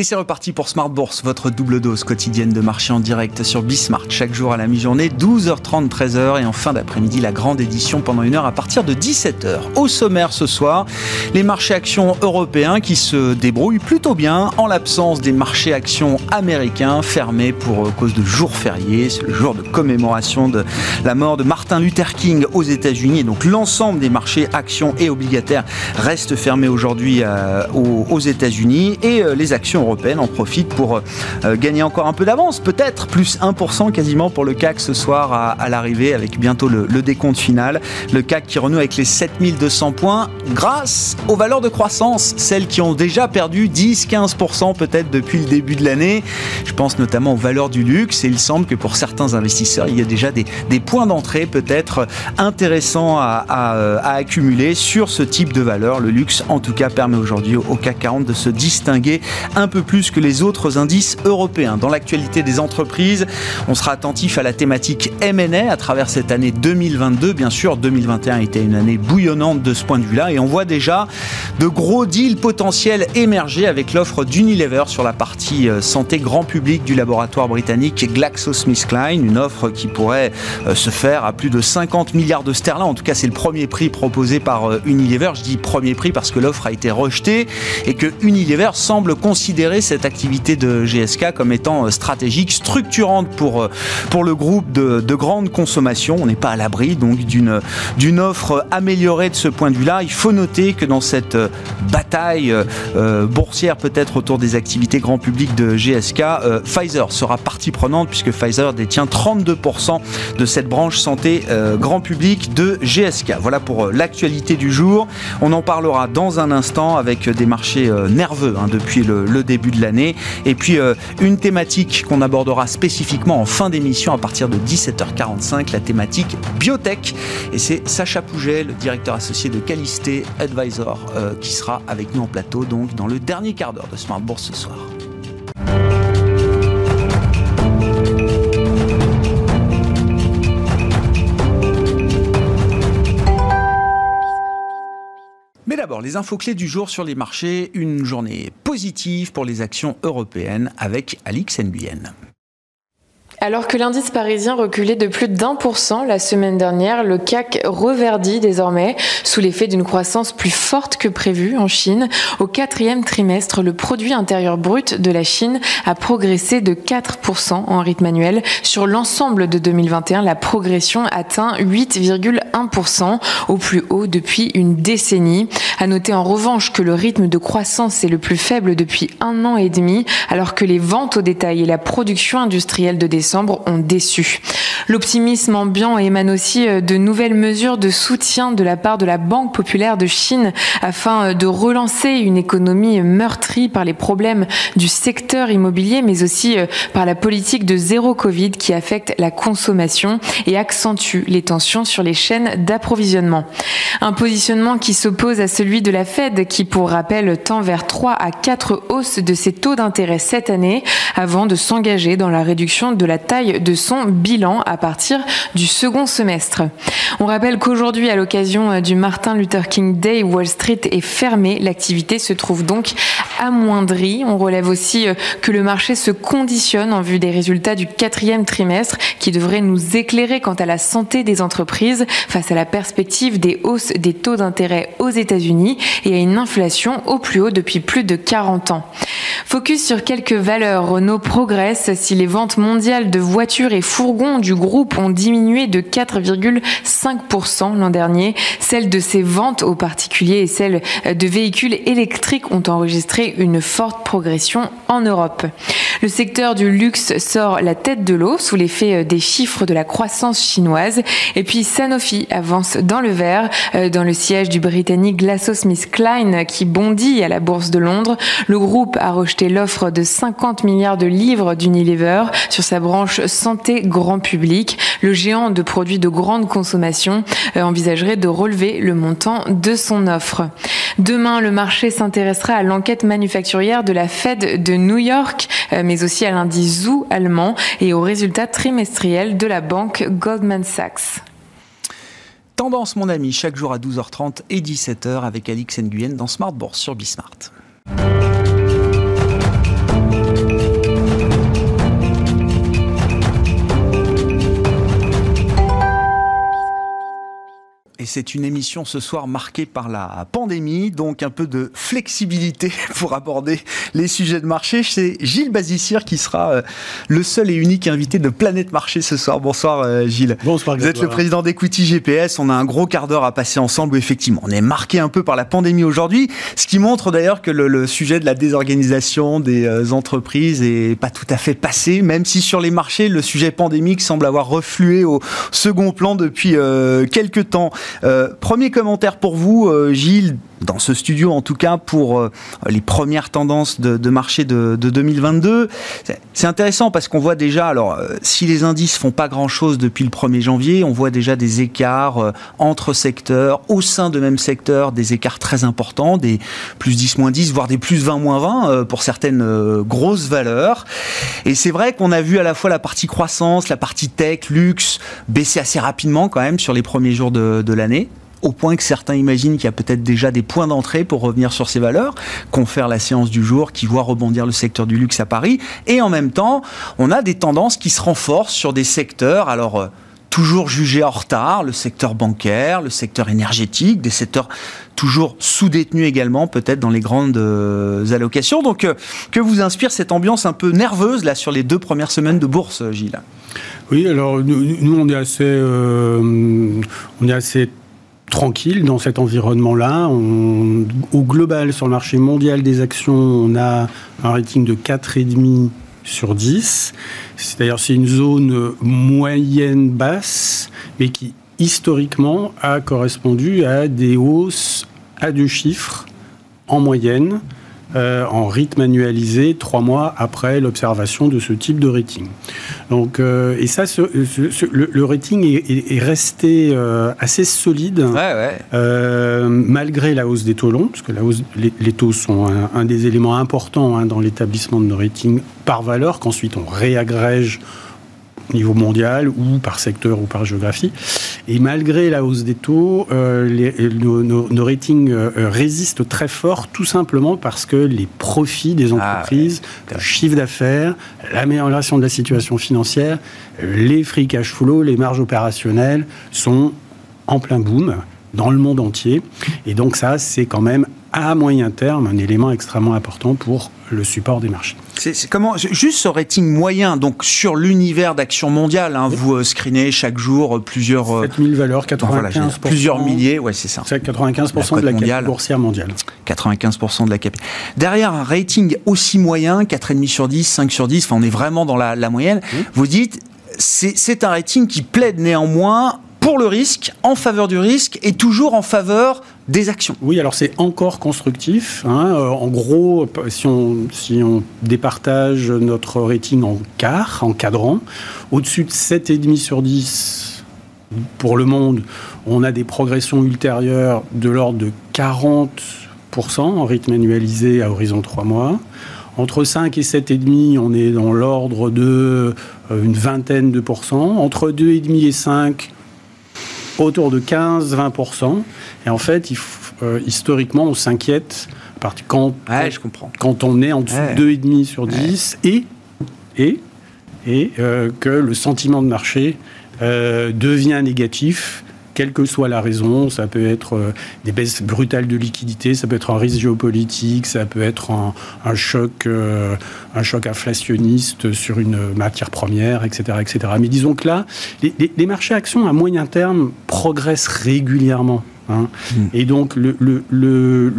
Et c'est reparti pour Smart Bourse, votre double dose quotidienne de marché en direct sur Bismart, chaque jour à la mi-journée, 12h30, 13h, et en fin d'après-midi, la grande édition pendant une heure à partir de 17h. Au sommaire ce soir, les marchés actions européens qui se débrouillent plutôt bien en l'absence des marchés actions américains fermés pour euh, cause de jour férié. C'est le jour de commémoration de la mort de Martin Luther King aux États-Unis. Donc l'ensemble des marchés actions et obligataires restent fermés aujourd'hui euh, aux, États-Unis et euh, les actions en profitent pour gagner encore un peu d'avance, peut-être plus 1% quasiment pour le CAC ce soir à, l'arrivée avec bientôt le, décompte final. Le CAC qui renoue avec les 7200 points grâce aux valeurs de croissance, celles qui ont déjà perdu 10-15% peut-être depuis le début de l'année. Je pense notamment aux valeurs du luxe et il semble que pour certains investisseurs, il y a déjà des, points d'entrée peut-être intéressants à, à, accumuler sur ce type de valeur. Le luxe, en tout cas, permet aujourd'hui au CAC 40 de se distinguer un peu plus que les autres indices européens. Dans l'actualité des entreprises, on sera attentif à la thématique M&A à travers cette année 2022. Bien sûr, 2021 était une année bouillonnante de ce point de vue-là et on voit déjà de gros deals potentiels émerger avec l'offre d'Unilever sur la partie euh, santé grand public du laboratoire britannique GlaxoSmithKline, une offre qui pourrait euh, se faire à plus de 50 milliards de sterling. En tout cas, c'est le premier prix proposé par euh, Unilever. Je dis premier prix parce que l'offre a été rejetée et que Unilever semble considérer cette activité de GSK comme étant stratégique, structurante pour, pour le groupe de, de grande consommation. On n'est pas à l'abri donc d'une d'une offre améliorée de ce point de vue-là. Il faut noter que dans cette bataille boursière peut-être autour des activités grand public de GSK, euh, Pfizer sera partie prenante puisque Pfizer détient 32% de cette branche santé euh, grand public de GSK. Voilà pour euh, l'actualité du jour. On en parlera dans un instant avec des marchés nerveux hein, depuis le, début de l'année. Et puis une thématique qu'on abordera spécifiquement en fin d'émission à partir de 17h45, la thématique biotech. Et c'est Sacha Pouget, le directeur associé de Calisté Advisor, qui sera avec nous en plateau donc dans le dernier quart d'heure de Smart Bourse ce soir. Les infos clés du jour sur les marchés. Une journée positive pour les actions européennes avec Alix Nguyen. Alors que l'indice parisien reculait de plus d'un pour cent la semaine dernière, le CAC reverdit désormais sous l'effet d'une croissance plus forte que prévue en Chine. Au quatrième trimestre, le produit intérieur brut de la Chine a progressé de 4% en rythme annuel. Sur l'ensemble de 2021, la progression atteint 8,1% au plus haut depuis une décennie. À noter en revanche que le rythme de croissance est le plus faible depuis un an et demi, alors que les ventes au détail et la production industrielle de décembre ont déçu. L'optimisme ambiant émane aussi euh, de nouvelles mesures de soutien de la part de la Banque populaire de Chine afin euh, de relancer une économie meurtrie par les problèmes du secteur immobilier, mais aussi euh, par la politique de zéro Covid qui affecte la consommation et accentue les tensions sur les chaînes d'approvisionnement. Un positionnement qui s'oppose à celui de la Fed qui, pour rappel, tend vers 3 à 4 hausses de ses taux d'intérêt cette année avant de s'engager dans la réduction de la taille de son bilan à partir du second semestre. On rappelle qu'aujourd'hui, à l'occasion euh, du Martin Luther King Day, Wall Street est fermée. L'activité se trouve donc amoindrie. On relève aussi euh, que le marché se conditionne en vue des résultats du quatrième trimestre qui devraient nous éclairer quant à la santé des entreprises face à la perspective des hausses des taux d'intérêt aux États-Unis et à une inflation au plus haut depuis plus de 40 ans. Focus sur quelques valeurs. Renault progresse si les ventes mondiales de voitures et fourgons du groupe ont diminué de 4,5% l'an dernier. Celles de ses ventes aux particuliers et celles de véhicules électriques ont enregistré une forte progression en Europe. Le secteur du luxe sort la tête de l'eau sous l'effet des chiffres de la croissance chinoise. Et puis Sanofi avance dans le vert euh, dans le siège du britannique GlaxoSmithKline qui bondit à la bourse de Londres. Le groupe a rejeté l'offre de 50 milliards de livres d'Unilever sur sa branche santé grand public. Le géant de produits de grande consommation euh, envisagerait de relever le montant de son offre. Demain, le marché s'intéressera à l'enquête manufacturière de la Fed de New York, euh, mais aussi à l'indice ZOO allemand et aux résultats trimestriels de la banque Goldman Sachs. Tendance, mon ami, chaque jour à 12h30 et 17h avec Alix Nguyen dans Smart Bourse sur Bismart. Et c'est une émission ce soir marquée par la pandémie, donc un peu de flexibilité pour aborder les sujets de marché. C'est Gilles Bazissir qui sera euh, le seul et unique invité de Planète Marché ce soir. Bonsoir euh, Gilles. Bonsoir. Vous êtes le président d'Equity GPS. On a un gros quart d'heure à passer ensemble où effectivement on est marqué un peu par la pandémie aujourd'hui, ce qui montre d'ailleurs que le, sujet de la désorganisation des euh, entreprises est pas tout à fait passé, même si sur les marchés le sujet pandémique semble avoir reflué au second plan depuis quelques temps. Euh, premier commentaire pour vous, euh, Gilles, dans ce studio en tout cas, pour euh, les premières tendances de, marché de, 2022. C'est intéressant parce qu'on voit déjà, alors si les indices font pas grand-chose depuis le 1er janvier, on voit déjà des écarts entre secteurs, au sein de même secteur, des écarts très importants, des plus 10, moins 10, voire des plus 20, moins 20 pour certaines grosses valeurs. Et c'est vrai qu'on a vu à la fois la partie croissance, la partie tech, luxe, baisser assez rapidement quand même sur les premiers jours de l'année au point que certains imaginent qu'il y a peut-être déjà des points d'entrée pour revenir sur ces valeurs, confère la séance du jour qui voit rebondir le secteur du luxe à Paris. Et en même temps, on a des tendances qui se renforcent sur des secteurs, alors euh, toujours jugés en retard, le secteur bancaire, le secteur énergétique, des secteurs toujours sous-détenus également, peut-être dans les grandes euh, allocations. Donc, euh, que vous inspire cette ambiance un peu nerveuse là sur les deux premières semaines de bourse, Gilles? Oui, alors nous, on est assez, on est assez tranquille dans cet environnement-là. Au global, sur le marché mondial des actions, on a un rating de 4,5 sur 10. C'est-à-dire c'est une zone moyenne basse, mais qui historiquement a correspondu à des hausses à deux chiffres en moyenne euh, en rythme annualisé trois mois après l'observation de ce type de rating. Donc, euh, et ça, le, rating est, resté euh, assez solide malgré la hausse des taux longs, parce que la hausse, les, taux sont un, des éléments importants hein, dans l'établissement de nos ratings par valeur, qu'ensuite on réagrège niveau mondial ou par secteur ou par géographie. Et malgré la hausse des taux, euh, les, nos, ratings euh, résistent très fort, tout simplement parce que les profits des ah entreprises, le chiffre d'affaires, l'amélioration de la situation financière, les free cash flow, les marges opérationnelles sont en plein boom dans le monde entier. Et donc ça, c'est quand même à moyen terme un élément extrêmement important pour le support des marchés. C'est comment juste ce rating moyen donc sur l'univers d'action mondiale, hein, vous euh, screenez chaque jour euh, plusieurs 7000 euh, valeurs, 95 plusieurs milliers, ouais c'est ça. C'est 95% de la mondiale, boursière mondiale. 95% de la cap. Derrière un rating aussi moyen, 4,5 sur 10, 5 sur 10, enfin on est vraiment dans la, moyenne. Vous dites c'est un rating qui plaide néanmoins pour le risque, en faveur du risque et toujours en faveur des actions. Oui, alors c'est encore constructif. Hein. Euh, en gros, si on, départage notre rating en quart, en cadran, au-dessus de 7,5 sur 10 pour le monde, on a des progressions ultérieures de l'ordre de 40% en rythme annualisé à horizon 3 mois. Entre 5 et 7,5, on est dans l'ordre de euh, une vingtaine de pourcents. Entre 2,5 et 5, autour de 15-20%. Et en fait, euh, historiquement, on s'inquiète quand, je comprends. quand on est en dessous de 2,5 sur 10 et, et, et euh, que le sentiment de marché euh, devient négatif quelle que soit la raison. Ça peut être euh, des baisses brutales de liquidité, ça peut être un risque géopolitique, ça peut être un, choc, euh, un choc inflationniste sur une matière première, etc., etc. Mais disons que là, les, marchés actions à moyen terme progressent régulièrement. Hein. Hmm. Et donc, le, le, le,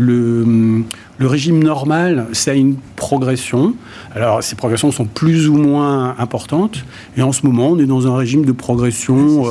le, régime normal, c'est une progression. Alors, ces progressions sont plus ou moins importantes. Et en ce moment, on est dans un régime de progression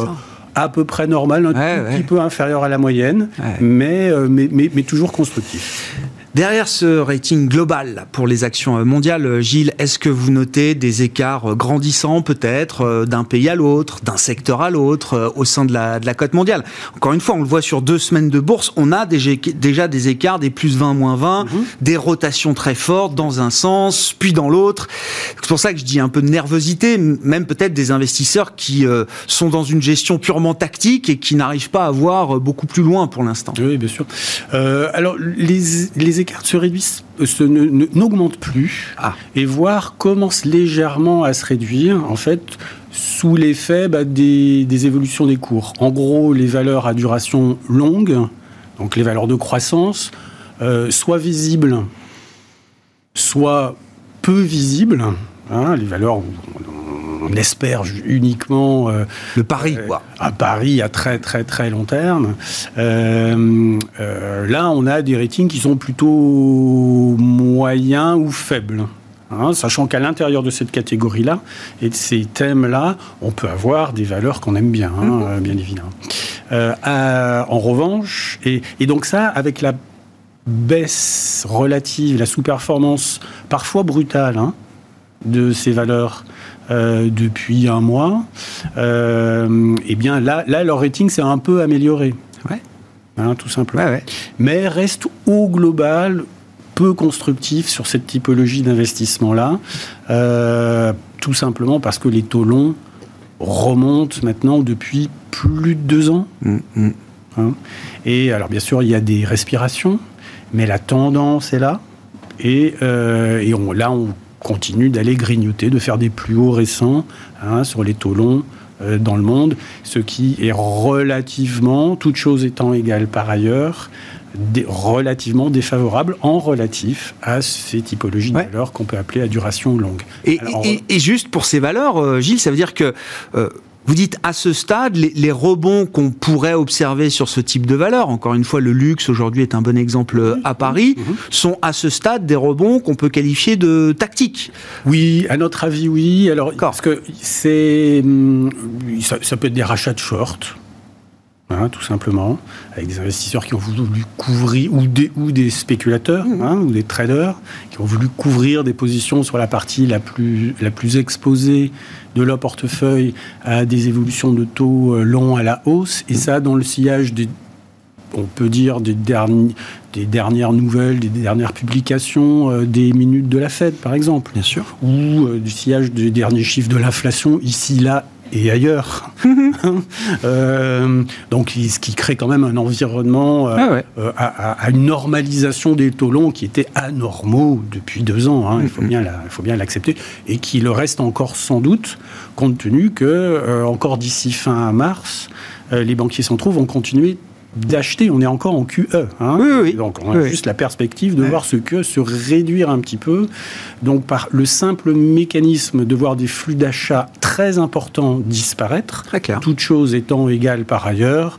à peu près normal, un petit peu inférieur à la moyenne, mais, euh, mais, mais, mais, toujours constructif. Derrière ce rating global pour les actions mondiales, Gilles, est-ce que vous notez des écarts grandissants peut-être euh, d'un pays à l'autre, d'un secteur à l'autre euh, au sein de la, de la cote mondiale? Encore une fois, on le voit sur deux semaines de bourse, on a déjà des écarts, des plus 20, moins 20, mhm. des rotations très fortes dans un sens, puis dans l'autre. C'est pour ça que je dis un peu de nervosité, même peut-être des investisseurs qui euh, sont dans une gestion purement tactique et qui n'arrivent pas à voir beaucoup plus loin pour l'instant. Oui, bien sûr. alors, les, les écarts se réduisent, euh, n'augmentent plus, ah. et voire commencent légèrement à se réduire. En fait, sous l'effet bah, des, des, évolutions des cours. En gros, les valeurs à duration longue, donc les valeurs de croissance, euh, soit visibles, soit peu visibles. Hein, les valeurs, on, espère uniquement euh, le pari, euh, quoi. Un pari à très très très long terme. là, on a des ratings qui sont plutôt moyens ou faibles. Hein, sachant qu'à l'intérieur de cette catégorie-là et de ces thèmes-là, on peut avoir des valeurs qu'on aime bien, hein, mmh. bien évidemment. en revanche, et, et, donc ça, avec la baisse relative, la sous-performance parfois brutale hein, de ces valeurs euh, depuis un mois, euh, eh bien là, là, leur rating s'est un peu amélioré. Ouais. Hein, tout simplement. Mais reste au global peu constructif sur cette typologie d'investissement-là, euh, tout simplement parce que les taux longs remontent maintenant depuis plus de deux ans. Mm, mm. Hein. Et alors bien sûr, il y a des respirations, mais la tendance est là. Et, euh, et on, là, on continue d'aller grignoter, de faire des plus hauts récents hein, sur les taux longs euh, dans le monde, ce qui est relativement, toute chose étant égale par ailleurs, relativement défavorable en relatif à ces typologies de valeurs qu'on peut appeler à duration longue. Et, et, juste pour ces valeurs, euh, Gilles, ça veut dire que vous dites à ce stade, les, rebonds qu'on pourrait observer sur ce type de valeur, encore une fois, le luxe aujourd'hui est un bon exemple à Paris, mhm. sont à ce stade des rebonds qu'on peut qualifier de tactiques. Oui, à notre avis, oui. Alors, parce que c'est, hum, ça, ça peut être des rachats de short. Hein, tout simplement, avec des investisseurs qui ont voulu couvrir, ou des, ou des spéculateurs, mmh. hein, ou des traders, qui ont voulu couvrir des positions sur la partie la plus, la plus exposée de leur portefeuille à des évolutions de taux euh, longs à la hausse, et ça dans le sillage des, on peut dire, des, des dernières nouvelles, des dernières publications, euh, des minutes de la Fed, par exemple. Bien sûr. Ou euh, du sillage des derniers chiffres de l'inflation, ici, là et ailleurs. euh, donc, ce qui crée quand même un environnement euh, ah euh, à, une normalisation des taux longs qui étaient anormaux depuis deux ans. Hein, il faut bien, il faut bien l'accepter et qui le reste encore sans doute, compte tenu que encore d'ici fin mars, les banquiers centraux vont continuer d'acheter, on est encore en QE. Hein. Donc on a juste la perspective de voir ce QE se réduire un petit peu. Donc par le simple mécanisme de voir des flux d'achat très importants disparaître, très clair. toute chose étant égale par ailleurs,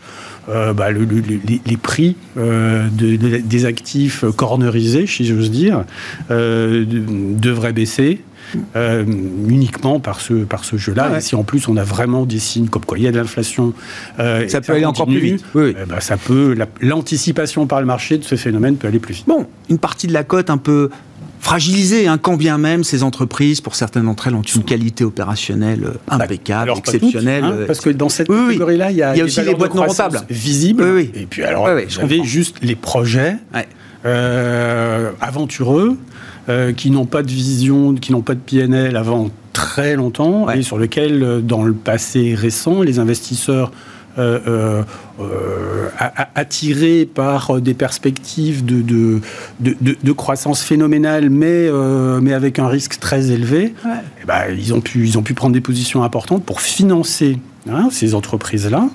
euh, bah, les, prix euh, des actifs cornerisés, si j'ose dire, euh, devraient baisser. Euh, uniquement par ce, par ce jeu-là. Ah et si en plus on a vraiment des signes comme quoi il y a de l'inflation, euh, ça peut aller encore plus vite. Oui, eh ben, ça peut l'anticipation par le marché de ce phénomène peut aller plus vite. Bon, une partie de la cote un peu fragilisée, hein, quand bien même ces entreprises, pour certaines d'entre elles, ont une qualité opérationnelle euh, bah, impeccable, exceptionnelle. Hein, parce que dans cette catégorie-là, il y a, il y a aussi des boîtes non rentables visibles. Et puis alors, j'avais juste les projets aventureux euh, qui n'ont pas de vision, qui n'ont pas de PNL avant très longtemps et sur lequel, euh, dans le passé récent, les investisseurs euh, attirés par des perspectives de, de, de, croissance phénoménale, mais, mais avec un risque très élevé, eh ben, ils, ont pu, ils ont pu prendre des positions importantes pour financer Hein, ces entreprises-là,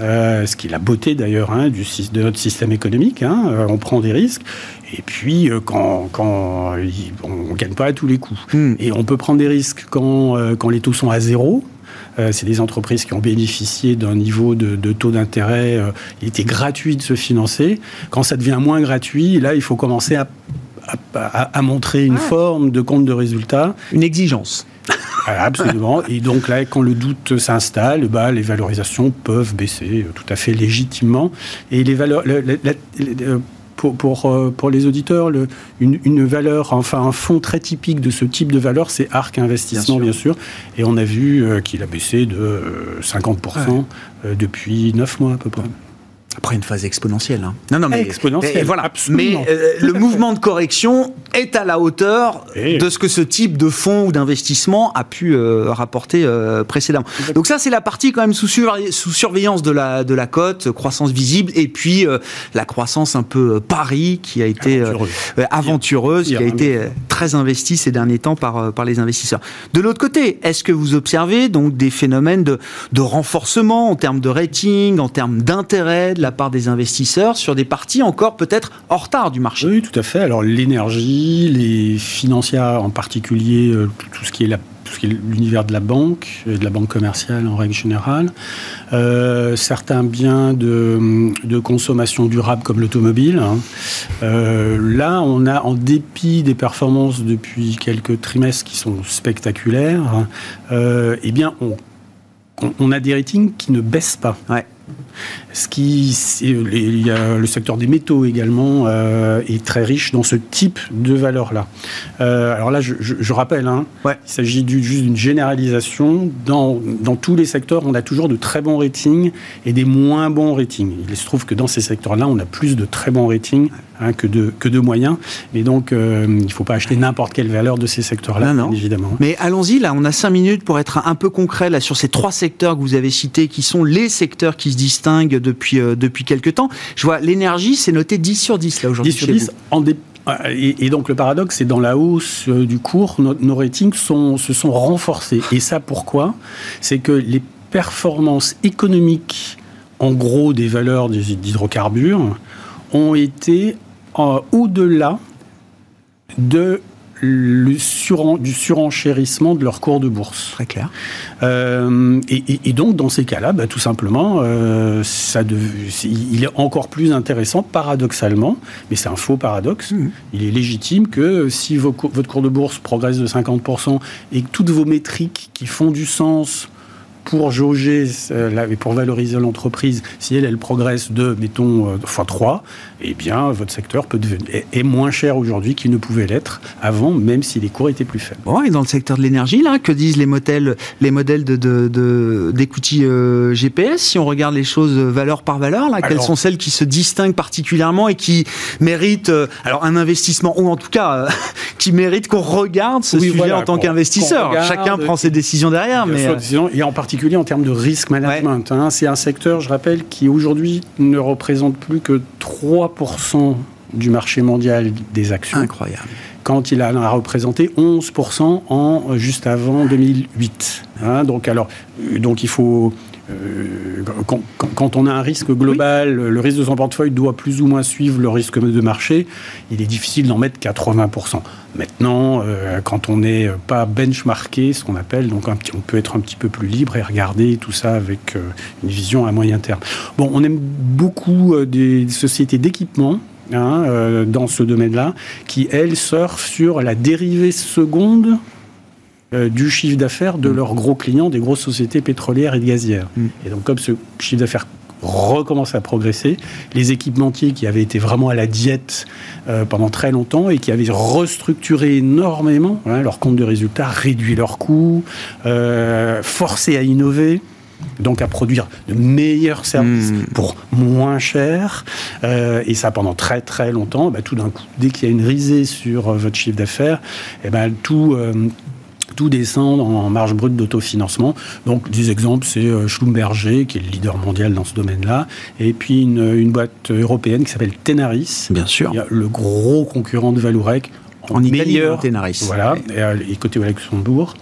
euh, ce qui est la beauté d'ailleurs hein, de notre système économique. Hein, euh, on prend des risques et puis euh, quand, quand on ne gagne pas à tous les coups. Hmm. Et on peut prendre des risques quand, quand les taux sont à zéro. c'est des entreprises qui ont bénéficié d'un niveau de, taux d'intérêt. il était gratuit de se financer. Quand ça devient moins gratuit, là, il faut commencer à, à, montrer une forme de compte de résultat. Une exigence. Absolument. Et donc là, quand le doute s'installe, bah, les valorisations peuvent baisser tout à fait légitimement. Et les valeurs, pour, pour, euh, pour, les auditeurs, le, une, valeur, enfin un fonds très typique de ce type de valeur, c'est Arc Investissement, bien sûr. Et on a vu euh, qu'il a baissé de 50% euh, depuis 9 mois à peu près. Après une phase exponentielle. Hein. Non, non, mais exponentielle. voilà. Mais euh, le mouvement de correction est à la hauteur de ce que ce type de fonds ou d'investissement a pu euh, rapporter euh, précédemment. Donc ça, c'est la partie quand même sous, sous, surveillance de la de la cote, croissance visible, et puis la croissance un peu pari qui a été aventureuse, qui a été très investie ces derniers temps par par les investisseurs. De l'autre côté, est-ce que vous observez donc des phénomènes de, de renforcement en termes de rating, en termes d'intérêt de la part des investisseurs sur des parties encore peut-être en retard du marché. Oui, tout à fait. Alors l'énergie, les financières en particulier, euh, tout ce qui est l'univers de la banque, de la banque commerciale en règle générale. Euh, certains biens de, consommation durable comme l'automobile. Hein. Euh, là, on a, en dépit des performances depuis quelques trimestres qui sont spectaculaires, eh bien, on, on, a des ratings qui ne baissent pas. Ouais. Ce qui, il y a le secteur des métaux également euh, est très riche dans ce type de valeur-là. Euh, alors là, je, rappelle, hein, il s'agit juste d'une généralisation. Dans, dans, tous les secteurs, on a toujours de très bons ratings et des moins bons ratings. Il se trouve que dans ces secteurs-là, on a plus de très bons ratings hein, que, de, que de moyens. Mais donc, euh, il ne faut pas acheter n'importe quelle valeur de ces secteurs-là, évidemment. Mais allons-y, là, on a cinq minutes pour être un peu concret là, sur ces trois secteurs que vous avez cités, qui sont les secteurs qui se distinguent depuis, euh, depuis quelques temps. Je vois l'énergie, c'est noté 10 sur 10 là aujourd'hui. 10 sur 10 en et, donc le paradoxe, c'est dans la hausse euh, du cours, nos, ratings sont, se sont renforcés. Et ça, pourquoi? C'est que les performances économiques, en gros des valeurs d'hydrocarbures, ont été euh, au-delà de le du surenchérissement de leur cours de bourse. Très clair. Euh, et, donc, dans ces cas-là, bah, tout simplement, euh, ça il est encore plus intéressant, paradoxalement, mais c'est un faux paradoxe, mmh. il est légitime que si votre cours de bourse progresse de 50% et que toutes vos métriques qui font du sens pour jauger euh, et pour valoriser l'entreprise, si elle, elle progresse de, mettons, x3, eh bien, votre secteur peut devenir, est, moins cher aujourd'hui qu'il ne pouvait l'être avant, même si les cours étaient plus faibles. Bon, et dans le secteur de l'énergie, là, que disent les modèles, les modèles de, de, euh, GPS Si on regarde les choses valeur par valeur, là, quelles sont celles qui se distinguent particulièrement et qui méritent, euh, alors, un investissement, ou en tout cas, euh, qui méritent qu'on regarde ce sujet en tant qu'investisseur Chacun prend ses décisions derrière, mais... Et en particulier en termes de risk management. Hein. c'est un secteur, je rappelle, qui aujourd'hui ne représente plus que 3% du marché mondial des actions. Incroyable. Quand il a représenté 11% en juste avant 2008. Hein, donc alors, euh, donc il faut euh, quand, on a un risque global, le risque de son portefeuille doit plus ou moins suivre le risque de marché. Il est difficile d'en mettre 80%. Maintenant, euh, quand on n'est pas benchmarké, ce qu'on appelle, donc on peut être un petit peu plus libre et regarder tout ça avec euh, une vision à moyen terme. Bon, on aime beaucoup des sociétés d'équipement. Hein, dans ce domaine-là, qui, elles, surfent sur la dérivée seconde euh, du chiffre d'affaires de mm. leurs gros clients, des grosses sociétés pétrolières et gazières. Mm. Et donc, comme ce chiffre d'affaires recommence à progresser. Les équipementiers qui avaient été vraiment à la diète euh, pendant très longtemps et qui avaient restructuré énormément hein, leur compte de résultats, réduit leurs coûts, euh, forcé à innover donc à produire de meilleurs services mm. pour moins cher, et ça pendant très très longtemps, bah, tout d'un coup, dès qu'il y a une risée sur votre chiffre d'affaires, et eh ben, tout, tout descendre en marge brute d'autofinancement. Donc, des exemples, c'est euh, Schlumberger, qui est le leader mondial dans ce domaine-là, et puis une, boîte européenne qui s'appelle Tenaris. Bien sûr. le gros concurrent de Valourec en Italie, Ténaris. Voilà, et, côté Luxembourg,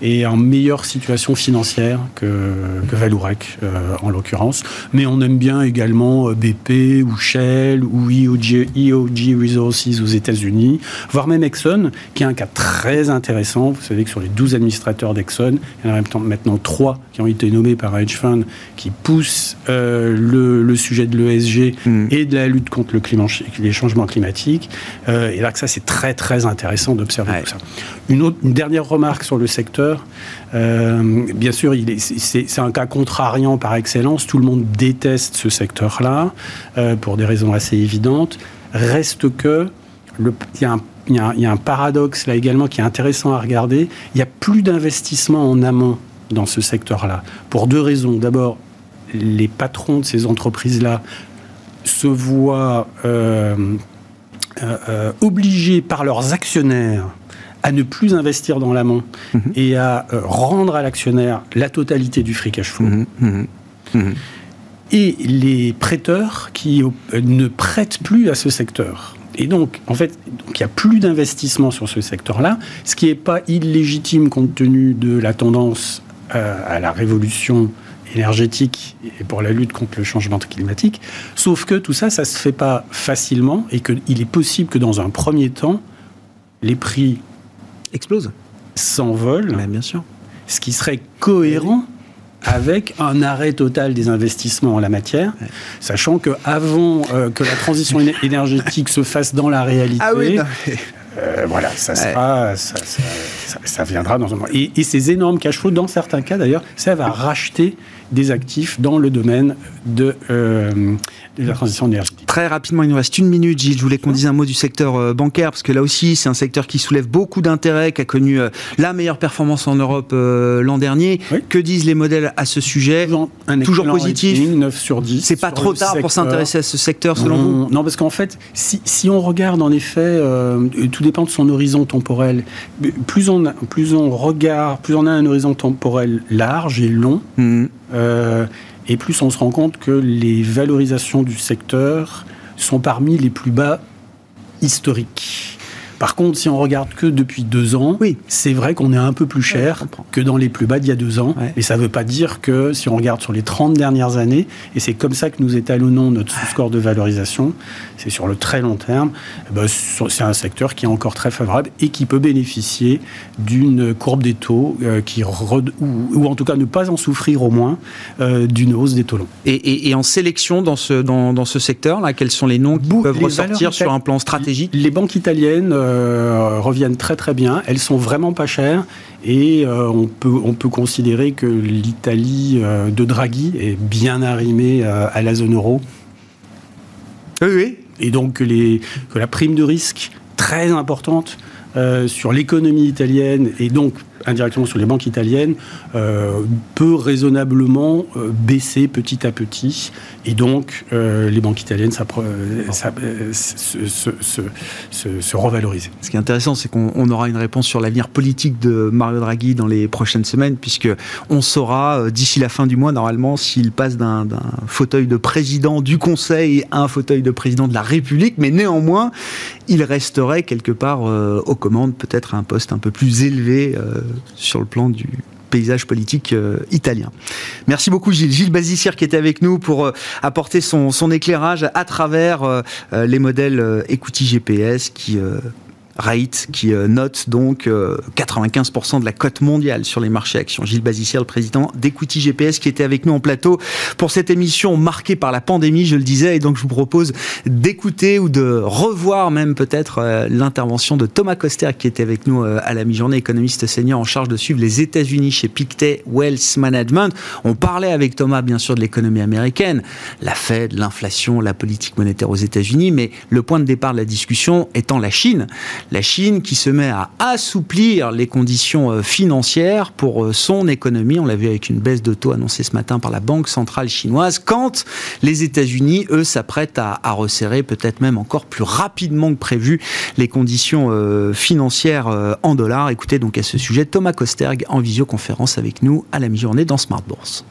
et en meilleure situation financière que, que Valourec, euh, en l'occurrence. Mais on aime bien également euh, BP ou Shell ou EOG, EOG Resources aux États-Unis, voire même Exxon, qui est un cas très intéressant. Vous savez que sur les 12 administrateurs d'Exxon, il y en a maintenant 3 qui ont été nommés par un hedge fund qui poussent euh, le, sujet de l'ESG hmm. et de la lutte contre le climat, les changements climatiques. et là, que ça, c'est très, très intéressant d'observer tout ça. Une, autre, dernière remarque sur le secteur. Euh, bien sûr, c'est un cas contrariant par excellence. Tout le monde déteste ce secteur-là euh, pour des raisons assez évidentes. Reste que il y, y, a un paradoxe là également qui est intéressant à regarder. Il n'y a plus d'investissement en amont dans ce secteur-là pour deux raisons. D'abord, les patrons de ces entreprises-là se voient obligés par leurs actionnaires à ne plus investir dans l'amont mhm. et à rendre à l'actionnaire la totalité du free cash flow. Mhm. Mhm. Et les prêteurs qui ne prêtent plus à ce secteur. Et donc, en fait, il n'y a plus d'investissement sur ce secteur-là, ce qui n'est pas illégitime compte tenu de la tendance euh, à la révolution énergétique et pour la lutte contre le changement climatique. Sauf que tout ça, ça ne se fait pas facilement et qu'il est possible que dans un premier temps, les prix explosent, s'envolent. bien sûr. Ce qui serait cohérent avec un arrêt total des investissements en la matière, sachant que avant euh, que la transition énergétique se fasse dans la réalité, ah euh, voilà, ça, sera, ça, viendra dans un moment. Et, et, ces énormes cash flows, dans certains cas d'ailleurs, ça va racheter des actifs dans le domaine de, euh, la transition énergétique. Très rapidement, il nous reste une minute, Gilles. Je voulais qu'on dise un mot du secteur euh, bancaire, parce que là aussi, c'est un secteur qui soulève beaucoup d'intérêt, qui a connu euh, la meilleure performance en Europe l'an dernier. Que disent les modèles à ce sujet? Toujours, positif? 9 sur 10. C'est pas trop tard pour s'intéresser à ce secteur, selon vous? Non, parce qu'en fait, si, si, on regarde en effet, tout dépend de son horizon temporel. Plus on, plus on regarde, plus on a un horizon temporel large et long, mmh. Euh, et plus on se rend compte que les valorisations du secteur sont parmi les plus bas historiques. Par contre, si on regarde que depuis deux ans, oui. c'est vrai qu'on est un peu plus cher que dans les plus bas d'il y a deux ans. Et ça ne veut pas dire que si on regarde sur les 30 dernières années, et c'est comme ça que nous étalonnons notre score de valorisation, c'est sur le très long terme, eh ben, c'est un secteur qui est encore très favorable et qui peut bénéficier d'une courbe des taux euh, qui ou, en tout cas ne pas en souffrir au moins euh, d'une hausse des taux longs. Et, en sélection dans ce, dans, dans ce secteur-là, quels sont les noms qui peuvent ressortir sur un plan stratégique? Les banques italiennes euh, euh, reviennent très très bien. Elles sont vraiment pas chères et euh, on, peut, on peut considérer que l'Italie euh, de Draghi est bien arrimée à la zone euro. Oui, oui. Et donc que, les, que la prime de risque très importante sur l'économie italienne et donc indirectement sur les banques italiennes euh, peut raisonnablement euh, baisser petit à petit. Et donc, euh, les banques italiennes ça, ça, se, se, se, revaloriser. Ce qui est intéressant, c'est qu'on aura une réponse sur l'avenir politique de Mario Draghi dans les prochaines semaines, puisque on saura d'ici la fin du mois, normalement, s'il passe d'un fauteuil de président du Conseil à un fauteuil de président de la République. Mais néanmoins, il resterait quelque part aux commandes, peut-être à un poste un peu plus élevé sur le plan du paysage politique euh, italien. Merci beaucoup Gilles. Gilles qui était avec nous pour euh, apporter son, éclairage à travers euh, les modèles Equity GPS qui Rate qui euh, note donc 95% euh, de la cote mondiale sur les marchés actions. Gilles Bazissière, le président d'Equity GPS, qui était avec nous en plateau pour cette émission marquée par la pandémie, je le disais, et donc je vous propose d'écouter ou de revoir même peut-être euh, l'intervention de Thomas Coster, qui était avec nous à la mi-journée, économiste senior en charge de suivre les États-Unis chez Pictet Wealth Management. On parlait avec Thomas, bien sûr, de l'économie américaine, la Fed, l'inflation, la politique monétaire aux États-Unis, mais le point de départ de la discussion étant la Chine la Chine qui se met à assouplir les conditions euh, financières pour euh, son économie. On l'a vu avec une baisse de taux annoncée ce matin par la Banque centrale chinoise, quand les États-Unis, eux, s'apprêtent à, resserrer peut-être même encore plus rapidement que prévu les conditions euh, financières en dollars. Écoutez donc à ce sujet Thomas Kosterg en visioconférence avec nous à la mi-journée dans Smart Bourse.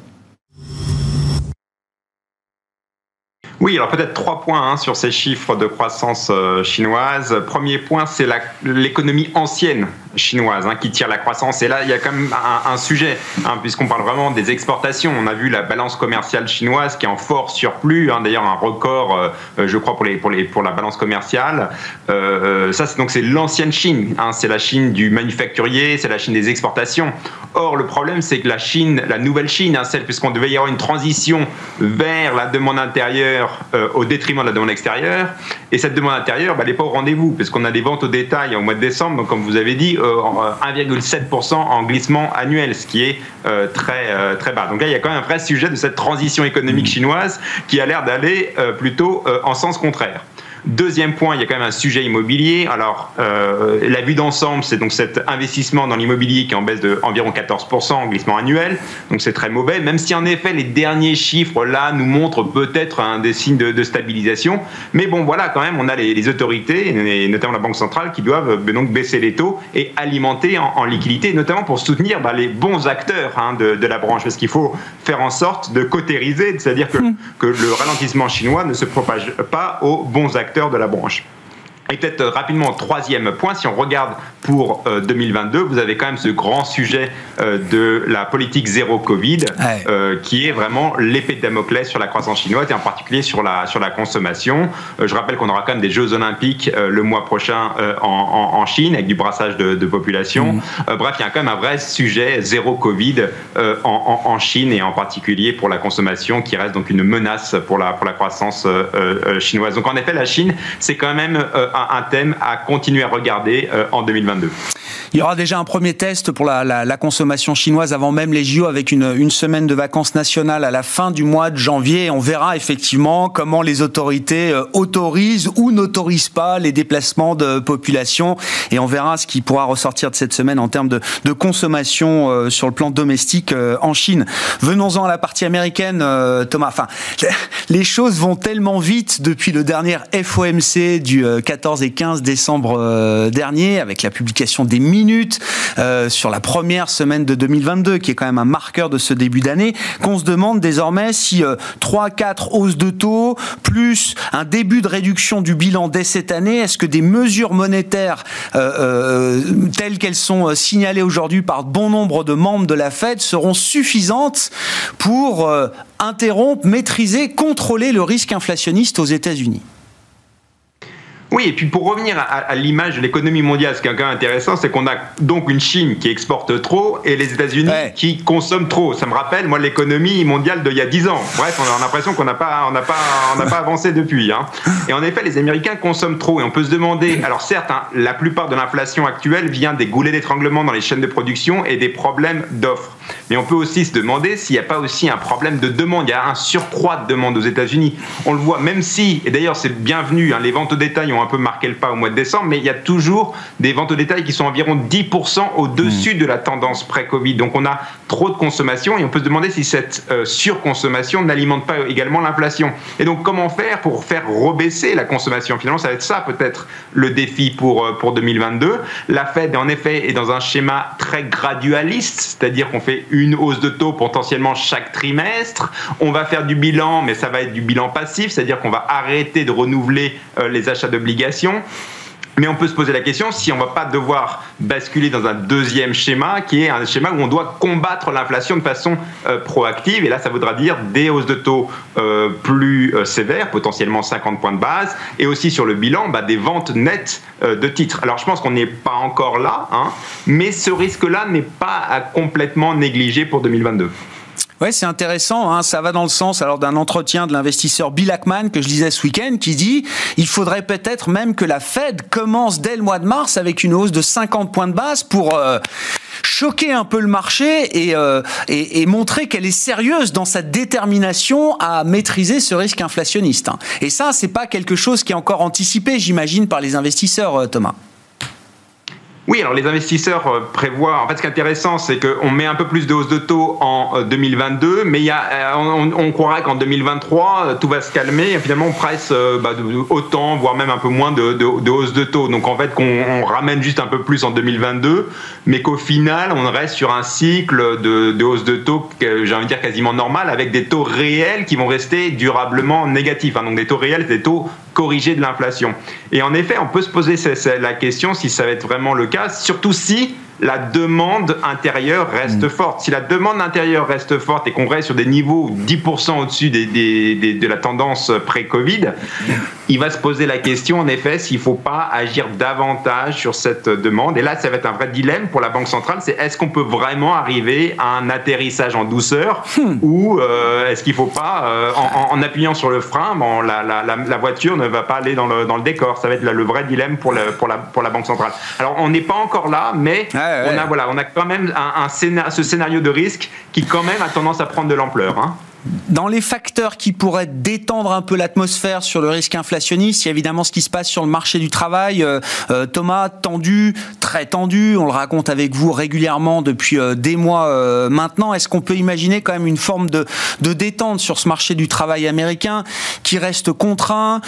Oui, alors peut-être trois points hein, sur ces chiffres de croissance euh, chinoise. Premier point, c'est l'économie ancienne chinoise hein, qui tire la croissance. Et là, il y a quand même un, sujet, hein, puisqu'on parle vraiment des exportations. On a vu la balance commerciale chinoise qui est en fort surplus, d'ailleurs un record, euh, euh, je crois, pour, la balance commerciale. ça, c'est donc c'est l'ancienne Chine. c'est la Chine du manufacturier, c'est la Chine des exportations. Or, le problème, c'est que la Chine, la nouvelle Chine, celle puisqu'on devait y avoir une transition vers la demande intérieure euh, au détriment de la demande extérieure. Et cette demande intérieure, bah, elle n'est pas au rendez-vous, parce qu'on a des ventes au détail au mois de décembre, donc comme vous avez dit, 1,7% euh, en glissement annuel, ce qui est euh, très, très bas. Donc là, il y a quand même un vrai sujet de cette transition économique mmh. chinoise qui a l'air d'aller plutôt en sens contraire. Deuxième point, il y a quand même un sujet immobilier. Alors, euh, la vue d'ensemble, c'est donc cet investissement dans l'immobilier qui est en baisse de environ 14% en glissement annuel. Donc, c'est très mauvais, même si en effet, les derniers chiffres là nous montrent peut-être un des signes de, stabilisation. Mais bon, voilà, quand même, on a les, autorités, et notamment la Banque centrale, qui doivent euh, donc baisser les taux et alimenter en, liquidité, notamment pour soutenir bah, les bons acteurs hein, de, de, la branche. Parce qu'il faut faire en sorte de cautériser, c'est-à-dire que, hmm. que le ralentissement chinois ne se propage pas aux bons acteurs de la branche. Et peut-être euh, rapidement, troisième point, si on regarde pour 2022, euh, vous avez quand même ce grand sujet euh, de la politique zéro Covid, qui est vraiment l'épée de Damoclès sur la croissance chinoise et en particulier sur la, sur la consommation. je rappelle qu'on aura quand même des Jeux olympiques le mois prochain en, Chine, avec du brassage de, population. Mm. bref, il y a quand même un vrai sujet zéro Covid en, en, Chine et en particulier pour la consommation, qui reste donc une menace pour la, pour la croissance chinoise. Donc en effet, la Chine, c'est quand même un, thème à continuer à regarder euh, en 2022. Il y aura déjà un premier test pour la, consommation chinoise avant même les JO avec une, une, semaine de vacances nationales à la fin du mois de janvier. On verra effectivement comment les autorités euh, autorisent ou n'autorisent pas les déplacements de population et on verra ce qui pourra ressortir de cette semaine en termes de, de consommation euh, sur le plan domestique en Chine. Venons-en à la partie américaine, Thomas. Enfin, les choses vont tellement vite depuis le dernier FOMC du 14 et 15 décembre euh, dernier, avec la publication des minutes euh, sur la première semaine de 2022, qui est quand même un marqueur de ce début d'année, qu'on se demande désormais si 3-4 euh, hausses de taux, plus un début de réduction du bilan dès cette année, est-ce que des mesures monétaires telles qu'elles sont signalées aujourd'hui par bon nombre de membres de la Fed seront suffisantes pour interrompre, maîtriser, contrôler le risque inflationniste aux États-Unis? Oui, et puis pour revenir à, l'image de l'économie mondiale, ce qui est quand même intéressant, c'est qu'on a donc une Chine qui exporte trop et les États-Unis qui consomment trop. Ça me rappelle, moi, l'économie mondiale d'il y a 10 ans. Bref, on a l'impression qu'on n'a pas, on pas, on pas avancé depuis. Hein. Et en effet, les Américains consomment trop. Et on peut se demander, alors certes, hein, la plupart de l'inflation actuelle vient des goulets d'étranglement dans les chaînes de production et des problèmes d'offres. Mais on peut aussi se demander s'il n'y a pas aussi un problème de demande. Il y a un surcroît de demande aux États-Unis. On le voit, même si, et d'ailleurs c'est bienvenu, hein, les ventes au détail ont un peu marqué le pas au mois de décembre, mais il y a toujours des ventes au détail qui sont environ 10% au-dessus de la tendance pré-Covid. Donc on a trop de consommation et on peut se demander si cette euh, surconsommation n'alimente pas également l'inflation. Et donc comment faire pour faire rebaisser la consommation? Finalement, ça va être ça peut-être le défi pour, euh, pour 2022. La Fed, en effet, est dans un schéma très gradualiste, c'est-à-dire qu'on fait une hausse de taux potentiellement chaque trimestre. On va faire du bilan, mais ça va être du bilan passif, c'est-à-dire qu'on va arrêter de renouveler euh, les achats d'obligations. Mais on peut se poser la question si on ne va pas devoir basculer dans un deuxième schéma, qui est un schéma où on doit combattre l'inflation de façon euh, proactive. Et là, ça voudra dire des hausses de taux euh, plus euh, sévères, potentiellement 50 points de base, et aussi sur le bilan, bah, des ventes nettes de titres. Alors, je pense qu'on n'est pas encore là, hein, mais ce risque-là n'est pas à complètement négligé pour 2022. Ouais, c'est intéressant. Hein. Ça va dans le sens alors d'un entretien de l'investisseur Bill Ackman que je lisais ce week-end, qui dit il faudrait peut-être même que la Fed commence dès le mois de mars avec une hausse de 50 points de base pour euh, choquer un peu le marché euh, et, et, montrer qu'elle est sérieuse dans sa détermination à maîtriser ce risque inflationniste. Hein. Et ça, c'est pas quelque chose qui est encore anticipé, j'imagine, par les investisseurs, euh, Thomas. Oui, alors les investisseurs euh, prévoient. En fait, ce qui est intéressant, c'est qu'on met un peu plus de hausse de taux en 2022, euh, mais euh, on, on croirait qu'en 2023, tout va se calmer. Et finalement, on presse bah, autant, voire même un peu moins de, de, hausse de taux. Donc, en fait, qu'on ramène juste un peu plus en 2022, mais qu'au final, on reste sur un cycle de, de hausse de taux, j'ai envie de dire quasiment normal, avec des taux réels qui vont rester durablement négatifs. Hein. Donc, des taux réels, des taux corrigés de l'inflation. Et en effet, on peut se poser la question si ça va être vraiment le cas, surtout si la demande intérieure reste mm. forte. Si la demande intérieure reste forte et qu'on reste sur des niveaux 10% au-dessus de la tendance pré-Covid, il va se poser la question, en effet, s'il ne faut pas agir davantage sur cette demande. Et là, ça va être un vrai dilemme pour la Banque centrale, c'est est-ce qu'on peut vraiment arriver à un atterrissage en douceur hmm. ou euh, est-ce qu'il ne faut pas, euh, en, appuyant sur le frein, bon, la, voiture ne va pas aller dans le, décor. Ça va être le vrai dilemme pour, pour, la, pour la Banque centrale. Alors, on n'est pas encore là, mais on, a, voilà, on a quand même un, ce scénario de risque qui quand même a tendance à prendre de l'ampleur. Hein. Dans les facteurs qui pourraient détendre un peu l'atmosphère sur le risque inflationniste, il y a évidemment ce qui se passe sur le marché du travail. Euh, euh, Thomas, tendu, très tendu, on le raconte avec vous régulièrement depuis euh, des mois maintenant. Est-ce qu'on peut imaginer quand même une forme de, détente sur ce marché du travail américain qui reste contraint,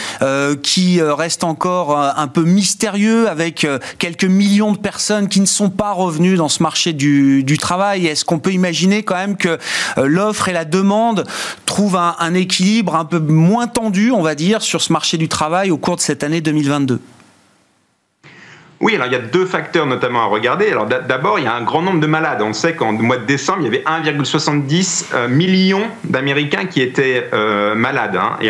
qui reste encore un peu mystérieux avec quelques millions de personnes qui ne sont pas revenues dans ce marché du travail? Est-ce qu'on peut imaginer quand même que l'offre et la demande trouve un, équilibre un peu moins tendu, on va dire, sur ce marché du travail au cours de cette année 2022 oui, alors il y a deux facteurs notamment à regarder. Alors d'abord, il y a un grand nombre de malades. On sait qu'en mois de décembre, il y avait 1,70 euh, millions d'Américains qui étaient euh, malades. Hein. Et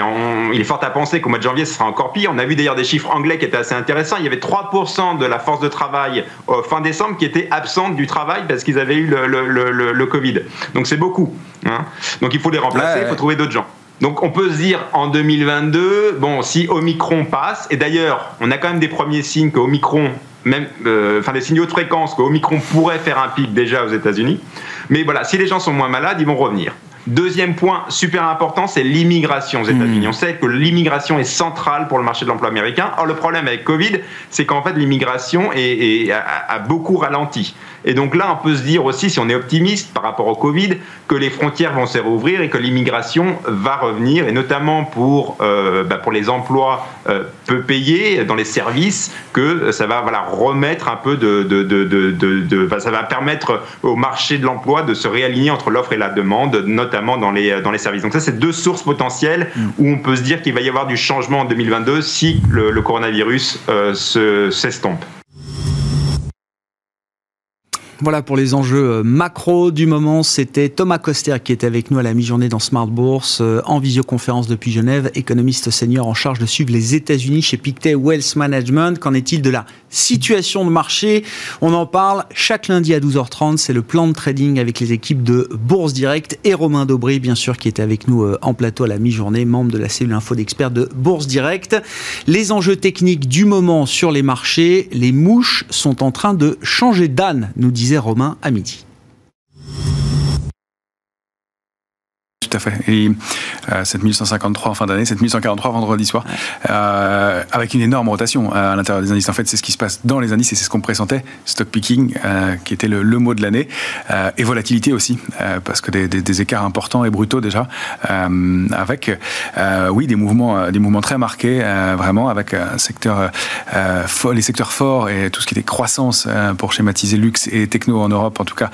il est fort à penser qu'au mois de janvier, ce sera encore pire. On a vu d'ailleurs des chiffres anglais qui étaient assez intéressants. Il y avait 3% de la force de travail fin décembre qui était absente du travail parce qu'ils avaient eu le, Covid. Donc c'est beaucoup. Hein. Donc il faut les remplacer, il faut trouver d'autres gens. Donc on peut se dire en 2022, bon, si Omicron passe, et d'ailleurs, on a quand même des premiers signes que Omicron, même, euh, enfin des signaux de fréquence que Omicron pourrait faire un pic déjà aux États-Unis. Mais voilà, si les gens sont moins malades, ils vont revenir. Deuxième point super important, c'est l'immigration aux États-Unis. Hmm. On sait que l'immigration est centrale pour le marché de l'emploi américain. Or, le problème avec Covid, c'est qu'en fait, l'immigration a, beaucoup ralenti. Et donc là, on peut se dire aussi, si on est optimiste par rapport au Covid, que les frontières vont se rouvrir et que l'immigration va revenir, et notamment pour, euh, bah, pour les emplois euh, peu payés dans les services, que ça va voilà, remettre un peu de... de, de, de ça va permettre au marché de l'emploi de se réaligner entre l'offre et la demande, notamment dans les, dans les services. Donc ça, c'est deux sources potentielles mm. où on peut se dire qu'il va y avoir du changement en 2022 si le, coronavirus euh, s'estompe. Voilà pour les enjeux euh, macro du moment. C'était Thomas Coster qui était avec nous à la mi-journée dans Smart Bourse euh, en visioconférence depuis Genève, économiste senior en charge de suivre les États-Unis chez Pictet Wealth Management. Qu'en est-il de la situation de marché? On en parle chaque lundi à 12h30. C'est le plan de trading avec les équipes de Bourse Direct et Romain Daubry, bien sûr, qui était avec nous euh, en plateau à la mi-journée, membre de la cellule info d'experts de Bourse Direct. Les enjeux techniques du moment sur les marchés, les mouches sont en train de changer d'âne, nous disait Romain à midi. Tout à fait. Et euh, 7153 en fin d'année, 7143 vendredi soir, euh, avec une énorme rotation à l'intérieur des indices. En fait, c'est ce qui se passe dans les indices et c'est ce qu'on pressentait. Stock picking, euh, qui était le, mot de l'année, euh, et volatilité aussi, euh, parce que des, des, écarts importants et brutaux déjà, avec, oui, des mouvements, des mouvements très marqués, vraiment, avec un secteur, les secteurs forts et tout ce qui était croissance pour schématiser luxe et techno en Europe, en tout cas,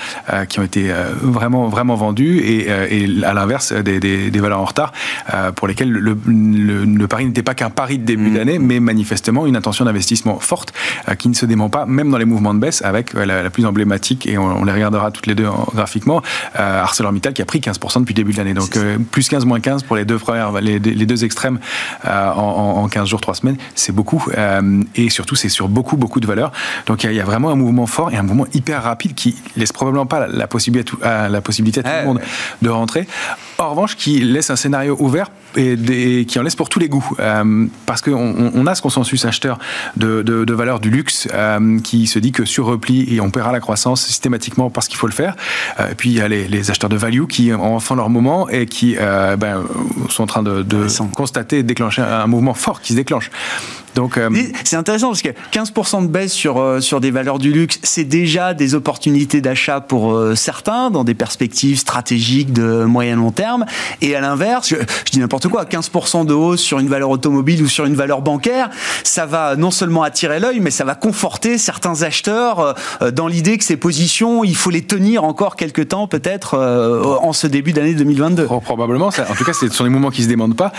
qui ont été vraiment, vraiment vendus, et, et à l'inverse, des, des, valeurs en retard euh, pour lesquelles le, le, pari n'était pas qu'un pari de début mmh. d'année, mais manifestement une intention d'investissement forte euh, qui ne se dément pas, même dans les mouvements de baisse, avec euh, la, plus emblématique, et on, les regardera toutes les deux graphiquement, ArcelorMittal qui a pris 15% depuis le début de l'année. Donc plus 15, moins 15 pour les deux, premières, les, les deux extrêmes en, 15 jours, 3 semaines, c'est beaucoup. et surtout, c'est sur beaucoup, beaucoup de valeurs. Donc il y, a vraiment un mouvement fort et un mouvement hyper rapide qui laisse probablement pas la, possibilité, à, la possibilité à tout le monde de rentrer. En revanche, qui laisse un scénario ouvert et, qui en laisse pour tous les goûts. Euh, parce qu'on on a ce consensus acheteur de, de, valeur du luxe euh, qui se dit que sur repli, et on paiera la croissance systématiquement parce qu'il faut le faire. Euh, et puis il y a les, acheteurs de value qui ont enfin leur moment et qui ben, sont en train de, de constater, déclencher un mouvement fort qui se déclenche. Donc, euh, c'est intéressant parce que 15% de baisse sur, euh, sur des valeurs du luxe, c'est déjà des opportunités d'achat pour euh, certains dans des perspectives stratégiques de moyen long terme. Et à l'inverse, je, dis n'importe quoi, 15% de hausse sur une valeur automobile ou sur une valeur bancaire, ça va non seulement attirer l'œil, mais ça va conforter certains acheteurs dans l'idée que ces positions, il faut les tenir encore quelques temps peut-être en ce début d'année 2022. probablement. en tout cas, c'est sur des mouvements qui se demandent pas.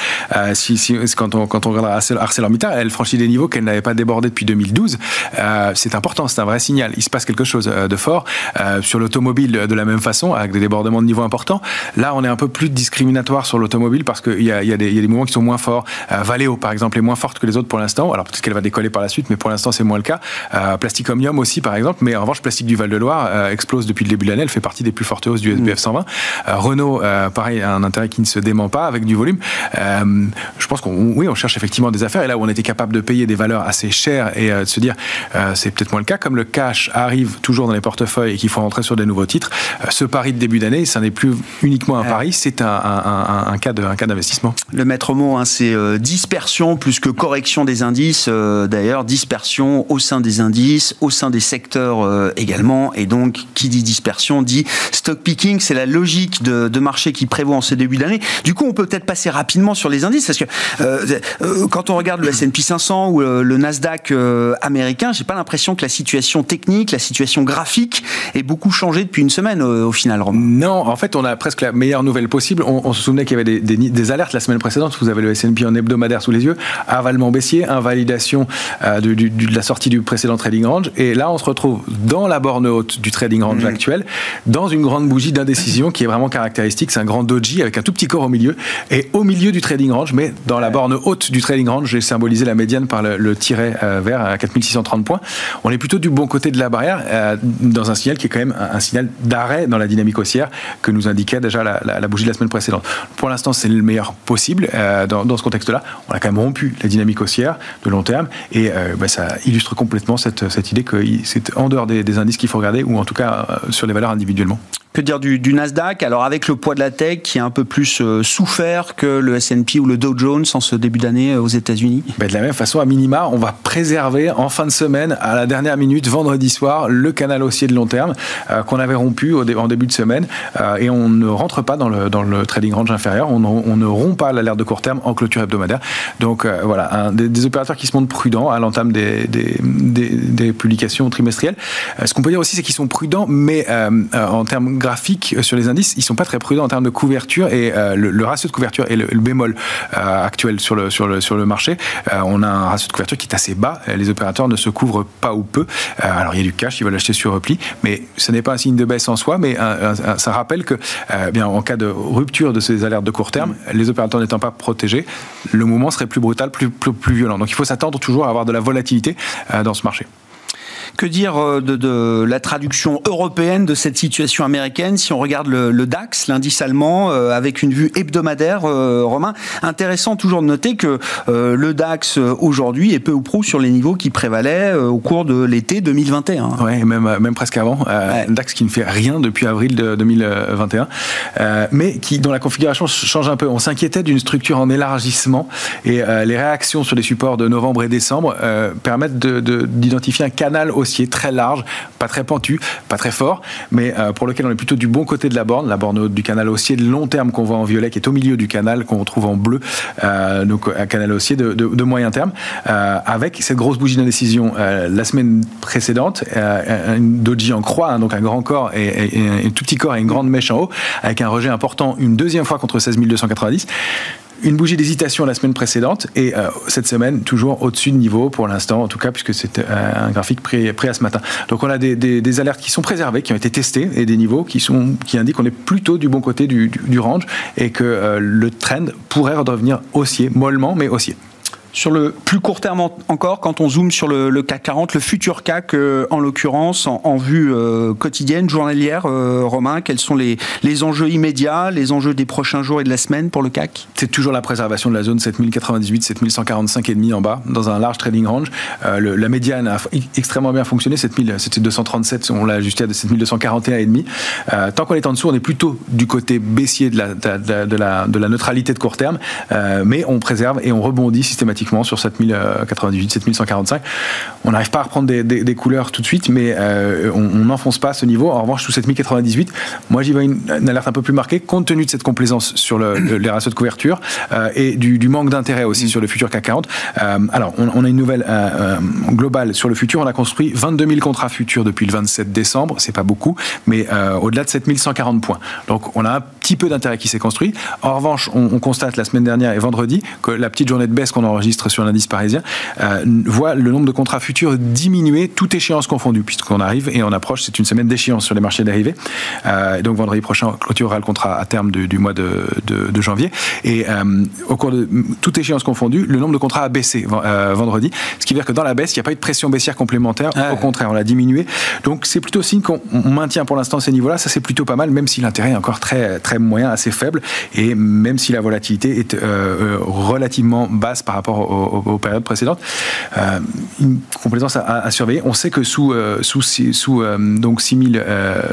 si, si, quand on quand on regarde ArcelorMittal, elle franchit des niveaux qu'elle n'avait pas débordé depuis 2012. Euh, c'est important, c'est un vrai signal. Il se passe quelque chose euh, de fort. Euh, sur l'automobile, de la même façon, avec des débordements de niveau importants. Là, on est un peu plus discriminatoire sur l'automobile parce qu'il y, y, a des mouvements qui sont moins forts. Valeo, par exemple, est moins forte que les autres pour l'instant. Alors peut-être qu'elle va décoller par la suite, mais pour l'instant, c'est moins le cas. Plastic Omnium aussi, par exemple. Mais en revanche, Plastique du Val-de-Loire explose depuis le début de l'année. Elle fait partie des plus fortes hausses du SBF 120. Renault, pareil, un intérêt qui ne se dément pas avec du volume. je pense qu'on oui, on cherche effectivement des affaires. Et là où on était capable capable de payer des valeurs assez chères et de se dire c'est peut-être moins le cas, comme le cash arrive toujours dans les portefeuilles et qu'il faut rentrer sur des nouveaux titres, ce pari de début d'année, ça n'est plus uniquement un pari, c'est un, un, cas d'investissement. Le maître mot, hein, c'est dispersion plus que correction des indices. D'ailleurs, dispersion au sein des indices, au sein des secteurs également. Et donc, qui dit dispersion dit stock picking. C'est la logique de, de marché qui prévaut en ce début d'année. Du coup, on peut peut-être passer rapidement sur les indices parce que euh, euh, quand on regarde le S&P 500 ou euh, le, Nasdaq américain, j'ai pas l'impression que la situation technique, la situation graphique ait beaucoup changé depuis une semaine au final. Non, en fait, on a presque la meilleure nouvelle possible. On, se souvenait qu'il y avait des, des, alertes la semaine précédente. Vous avez le S&P en hebdomadaire sous les yeux, avalement baissier, invalidation de, de, la sortie du précédent trading range. Et là, on se retrouve dans la borne haute du trading range mmh. actuel, dans une grande bougie d'indécision qui est vraiment caractéristique. C'est un grand doji avec un tout petit corps au milieu. Et au milieu du trading range, mais dans la borne haute du trading range, j'ai symbolisé la médiane par le, tiret euh, vert à 4630 points. On est plutôt du bon côté de la barrière, euh, dans un signal qui est quand même un, signal d'arrêt dans la dynamique haussière que nous indiquait déjà la, bougie de la semaine précédente. Pour l'instant, c'est le meilleur possible euh, dans, ce contexte-là. On a quand même rompu la dynamique haussière de long terme et bah, ça illustre complètement cette, idée que c'est en dehors des, des indices qu'il faut regarder ou en tout cas sur les valeurs individuellement. Que dire du, Nasdaq? Alors avec le poids de la tech qui a un peu plus souffert que le S&P ou le Dow Jones en ce début d'année aux États-Unis? Ben De la même façon, à minima, on va préserver en fin de semaine, à la dernière minute, vendredi soir, le canal haussier de long terme euh, qu'on avait rompu en début de semaine et on ne rentre pas dans le, trading range inférieur, on, ne rompt pas l'alerte de court terme en clôture hebdomadaire. Donc voilà, un, des, opérateurs qui se montrent prudents à l'entame des, publications trimestrielles. ce qu'on peut dire aussi, c'est qu'ils sont prudents, mais en termes graphiques euh, sur les indices, ils sont pas très prudents en termes de couverture et euh, le, ratio de couverture est le, bémol euh, actuel sur le, sur le, sur le marché. on a un ratio de couverture qui est assez bas. Les opérateurs ne se couvrent pas ou peu. alors il y a du cash, ils veulent acheter sur repli, mais ce n'est pas un signe de baisse en soi, mais ça rappelle que bien en cas de rupture de ces alertes de court terme, les opérateurs n'étant pas protégés, le mouvement serait plus brutal, plus, plus, plus violent. Donc il faut s'attendre toujours à avoir de la volatilité dans ce marché. Que dire euh, de, la traduction européenne de cette situation américaine si on regarde le, DAX, l'indice allemand, euh, avec une vue hebdomadaire, euh, Romain? Intéressant toujours de noter que le DAX aujourd'hui est peu ou prou sur les niveaux qui prévalaient au cours de l'été 2021. Oui, même, même presque avant. Un DAX qui ne fait rien depuis avril de 2021, mais qui, dont la configuration change un peu. On s'inquiétait d'une structure en élargissement et les réactions sur les supports de novembre et décembre permettent d'identifier un canal haussier très large, pas très pentu, pas très fort, mais euh, pour lequel on est plutôt du bon côté de la borne, la borne haute du canal haussier de long terme qu'on voit en violet, qui est au milieu du canal, qu'on retrouve en bleu, euh, donc un canal haussier de, moyen terme, euh, avec cette grosse bougie d'indécision la semaine précédente, une doji en croix, hein, donc un grand corps et, un tout petit corps et une grande mèche en haut, avec un rejet important une deuxième fois contre 16 290 une bougie d'hésitation la semaine précédente et euh, cette semaine toujours au-dessus de niveau pour l'instant, en tout cas, puisque c'est euh, un graphique prêt, à ce matin. Donc on a des, alertes qui sont préservées, qui ont été testées et des niveaux qui, sont, qui indiquent qu'on est plutôt du bon côté du, range et que euh, le trend pourrait redevenir haussier, mollement, mais haussier. Sur le plus court terme encore, quand on zoome sur le, CAC 40, le futur CAC euh, en l'occurrence, en, vue euh, quotidienne, journalière, euh, Romain, quels sont les, les, enjeux immédiats, les enjeux des prochains jours et de la semaine pour le CAC? C'est toujours la préservation de la zone 7098, 7145 et demi en bas, dans un large trading range. la médiane a extrêmement bien fonctionné, c'était 237, on l'a ajusté à 7241 et demi. tant qu'on est en dessous, on est plutôt du côté baissier de, la, de la neutralité de court terme, mais on préserve et on rebondit systématiquement sur 7098, 7145. On n'arrive pas à reprendre des, couleurs tout de suite, mais euh, on n'enfonce pas ce niveau. En revanche, sous 7098, moi j'y vois une, alerte un peu plus marquée, compte tenu de cette complaisance sur les ratios de couverture euh, et du, manque d'intérêt aussi sur le futur CAC 40. Euh, alors, on, a une nouvelle globale sur le futur. On a construit 22 000 contrats futurs depuis le 27 décembre. C'est pas beaucoup, mais au-delà de 7140 points. Donc, on a un petit peu d'intérêt qui s'est construit. En revanche, on, on, constate la semaine dernière et vendredi que la petite journée de baisse qu'on sur l'indice parisien, euh, voit le nombre de contrats futurs diminuer, toute échéance confondue, puisqu'on arrive et on approche, c'est une semaine d'échéance sur les marchés dérivés. Euh, donc vendredi prochain, on clôturera le contrat à terme du, mois de, janvier. Et euh, au cours de toute échéance confondue, le nombre de contrats a baissé vendredi, ce qui veut dire que dans la baisse, il n'y a pas eu de pression baissière complémentaire. Au contraire, on l'a diminué. Donc c'est plutôt signe qu'on maintient pour l'instant ces niveaux-là. Ça, c'est plutôt pas mal, même si l'intérêt est encore très, très moyen, assez faible, et même si la volatilité est relativement basse par rapport aux, périodes précédentes. une complaisance à, surveiller. On sait que sous, sous, sous, donc 6000,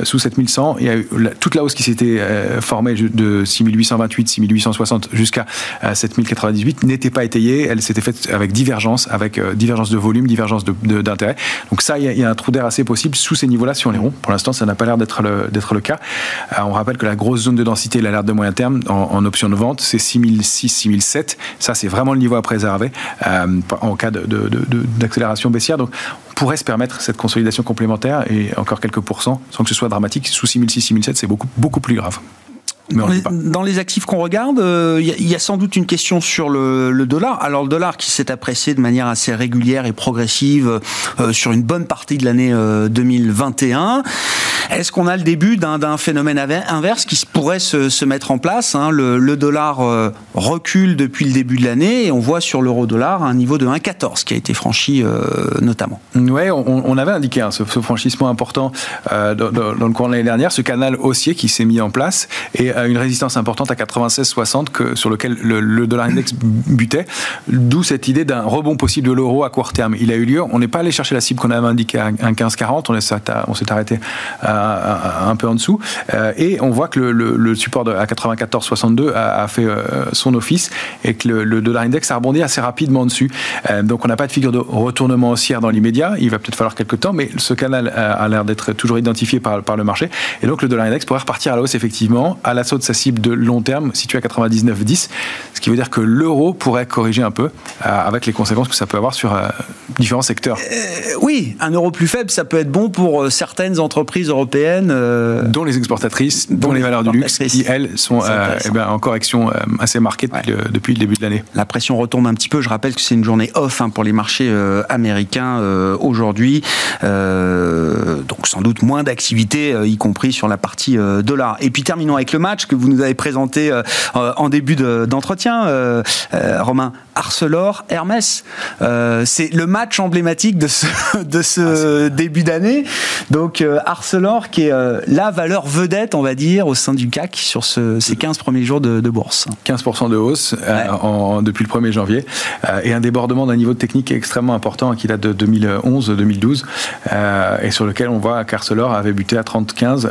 sous 7100, il y a toute la hausse qui s'était formée de 6828, 6860 jusqu'à 7098 n'était pas étayée. Elle s'était faite avec divergence, avec divergence de volume, divergence d'intérêt. Donc ça, il y, a un trou d'air assez possible sous ces niveaux-là sur les ronds. Pour l'instant, ça n'a pas l'air d'être le, le cas. on rappelle que la grosse zone de densité, l'alerte de moyen terme en, option de vente, c'est 6006, 6007. Ça, c'est vraiment le niveau à préserver euh, en cas d'accélération baissière. Donc, on pourrait se permettre cette consolidation complémentaire et encore quelques pourcents sans que ce soit dramatique. Sous 6006, 6007, c'est beaucoup, beaucoup plus grave. Dans les, actifs qu'on regarde, il euh, y, a sans doute une question sur le, dollar. Alors le dollar qui s'est apprécié de manière assez régulière et progressive euh, sur une bonne partie de l'année 2021. Euh, Est-ce qu'on a le début d'un phénomène inverse qui pourrait se, mettre en place hein? le, dollar recule depuis le début de l'année et on voit sur l'euro-dollar un niveau de 1,14 qui a été franchi notamment. Oui, on, avait indiqué hein, ce, franchissement important dans, dans, le cours de l'année dernière, ce canal haussier qui s'est mis en place et une résistance importante à 96,60 sur lequel le, dollar index butait, d'où cette idée d'un rebond possible de l'euro à court terme. Il a eu lieu, on n'est pas allé chercher la cible qu'on avait indiquée à 15,40, on s'est arrêté un peu en dessous, euh, et on voit que le, support à 94,62 a, fait euh, son office et que le, dollar index a rebondi assez rapidement dessus. Euh, donc on n'a pas de figure de retournement haussière dans l'immédiat, il va peut-être falloir quelques temps, mais ce canal a l'air d'être toujours identifié par, par le marché, et donc le dollar index pourrait repartir à la hausse effectivement à la de sa cible de long terme située à 99,10, ce qui veut dire que l'euro pourrait corriger un peu euh, avec les conséquences que ça peut avoir sur euh, différents secteurs. Euh, oui, un euro plus faible, ça peut être bon pour certaines entreprises européennes. dont les exportatrices, dont, les, valeurs du luxe, qui elles sont eh ben, en correction assez marquée depuis, le, début de l'année. La pression retombe un petit peu. Je rappelle que c'est une journée off hein, pour les marchés américains aujourd'hui. Sans doute moins d'activité, y compris sur la partie dollar. Et puis terminons avec le match que vous nous avez présenté euh, en début d'entretien, euh, euh, Romain. Arcelor, Hermès. c'est le match emblématique de ce, de ce ah, début d'année. Donc Arcelor qui est la valeur vedette, on va dire, au sein du CAC sur ces 15 premiers jours de, bourse. 15% de hausse depuis le 1er janvier et un débordement d'un niveau technique extrêmement important qui date de 2011-2012 et sur lequel on voit qu'Arcelor avait buté à 30-15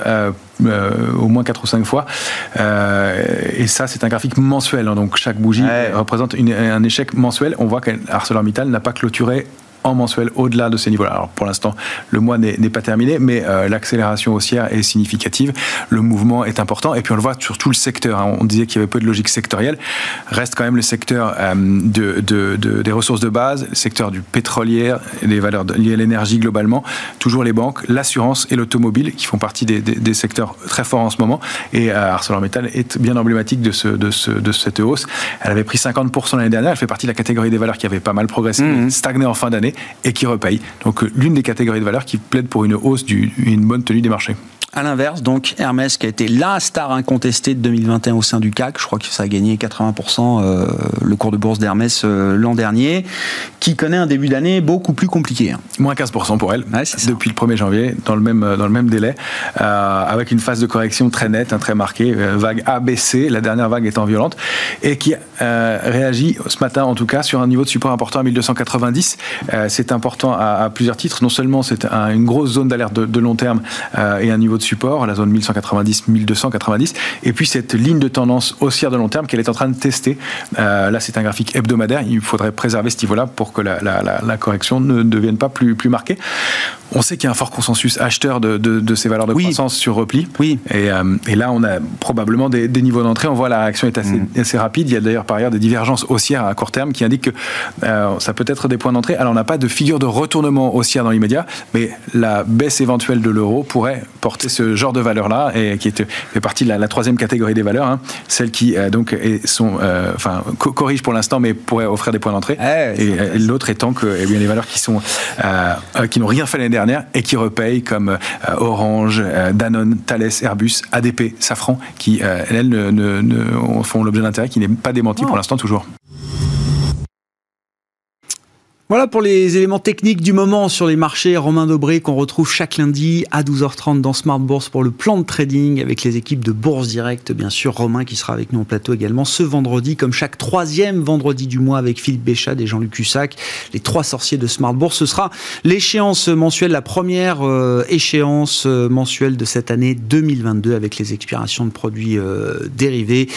au moins 4 ou 5 fois. Euh, et ça, c'est un graphique mensuel. Hein. donc chaque bougie représente un échec mensuel. On voit qu'ArcelorMittal n'a pas clôturé en mensuel au-delà de ces niveaux-là. Alors pour l'instant, le mois n'est pas terminé, mais euh, l'accélération haussière est significative, le mouvement est important, et puis on le voit sur tout le secteur. Hein. On disait qu'il y avait peu de logique sectorielle, reste quand même le secteur euh, de, des ressources de base, le secteur du pétrolier, les valeurs liées à l'énergie globalement, toujours les banques, l'assurance et l'automobile qui font partie des, secteurs très forts en ce moment. Et euh, ArcelorMittal est bien emblématique de, ce, de, ce, de cette hausse. Elle avait pris 50% l'année dernière, elle fait partie de la catégorie des valeurs qui avait pas mal progressé, mmh. stagné en fin d'année et qui repaye. Donc euh, l'une des catégories de valeurs qui plaide pour une hausse, du, une bonne tenue des marchés. À l'inverse, donc Hermès qui a été la star incontestée de 2021 au sein du CAC, je crois que ça a gagné 80% euh, le cours de bourse d'Hermès euh, l'an dernier, qui connaît un début d'année beaucoup plus compliqué. Hein. Moins 15% pour elle, depuis le 1er janvier, dans le même, dans le même délai, euh, avec une phase de correction très nette, hein, très marquée, vague ABC, la dernière vague étant violente, et qui réagit ce matin en tout cas sur un niveau de support important à 1290. c'est important à, plusieurs titres, non seulement c'est une grosse zone d'alerte de, de, long terme et un niveau de support, la zone 1190-1290, et puis cette ligne de tendance haussière de long terme qu'elle est en train de tester. Euh, là, c'est un graphique hebdomadaire, il faudrait préserver ce niveau-là pour que la, correction ne devienne pas plus, plus marquée. On sait qu'il y a un fort consensus acheteur de, ces valeurs de croissance sur repli. Oui. Euh, et, là, on a probablement des, niveaux d'entrée. On voit la réaction est assez, mm. assez rapide. Il y a d'ailleurs par ailleurs des divergences haussières à court terme qui indiquent que euh, ça peut être des points d'entrée. Alors, on n'a pas de figure de retournement haussière dans l'immédiat, mais la baisse éventuelle de l'euro pourrait porter ce genre de valeurs-là, et qui est, fait partie de la, troisième catégorie des valeurs, hein, celles qui euh, donc sont, euh, enfin, corrigent pour l'instant, mais pourraient offrir des points d'entrée. et, l'autre étant que eh bien, les valeurs qui sont euh, qui n'ont rien fait l'année dernière et qui repayent comme Orange, Danone, Thales, Airbus, ADP, Safran, qui elles ne, font l'objet d'intérêt qui n'est pas démenti pour l'instant toujours. Voilà pour les éléments techniques du moment sur les marchés. Romain Dobré qu'on retrouve chaque lundi à 12h30 dans Smart Bourse pour le plan de trading avec les équipes de Bourse Direct. Bien sûr, Romain qui sera avec nous en plateau également ce vendredi, comme chaque troisième vendredi du mois avec Philippe Béchade et Jean-Luc Cussac, les trois sorciers de Smart Bourse. Ce sera l'échéance mensuelle, la première euh, échéance euh, mensuelle de cette année 2022 avec les expirations de produits euh, dérivés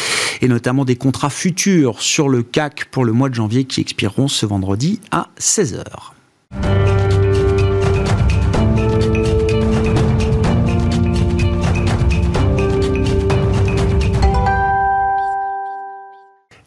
et notamment des contrats futurs sur le CAC pour le mois de janvier qui expireront ce vendredi à 16h.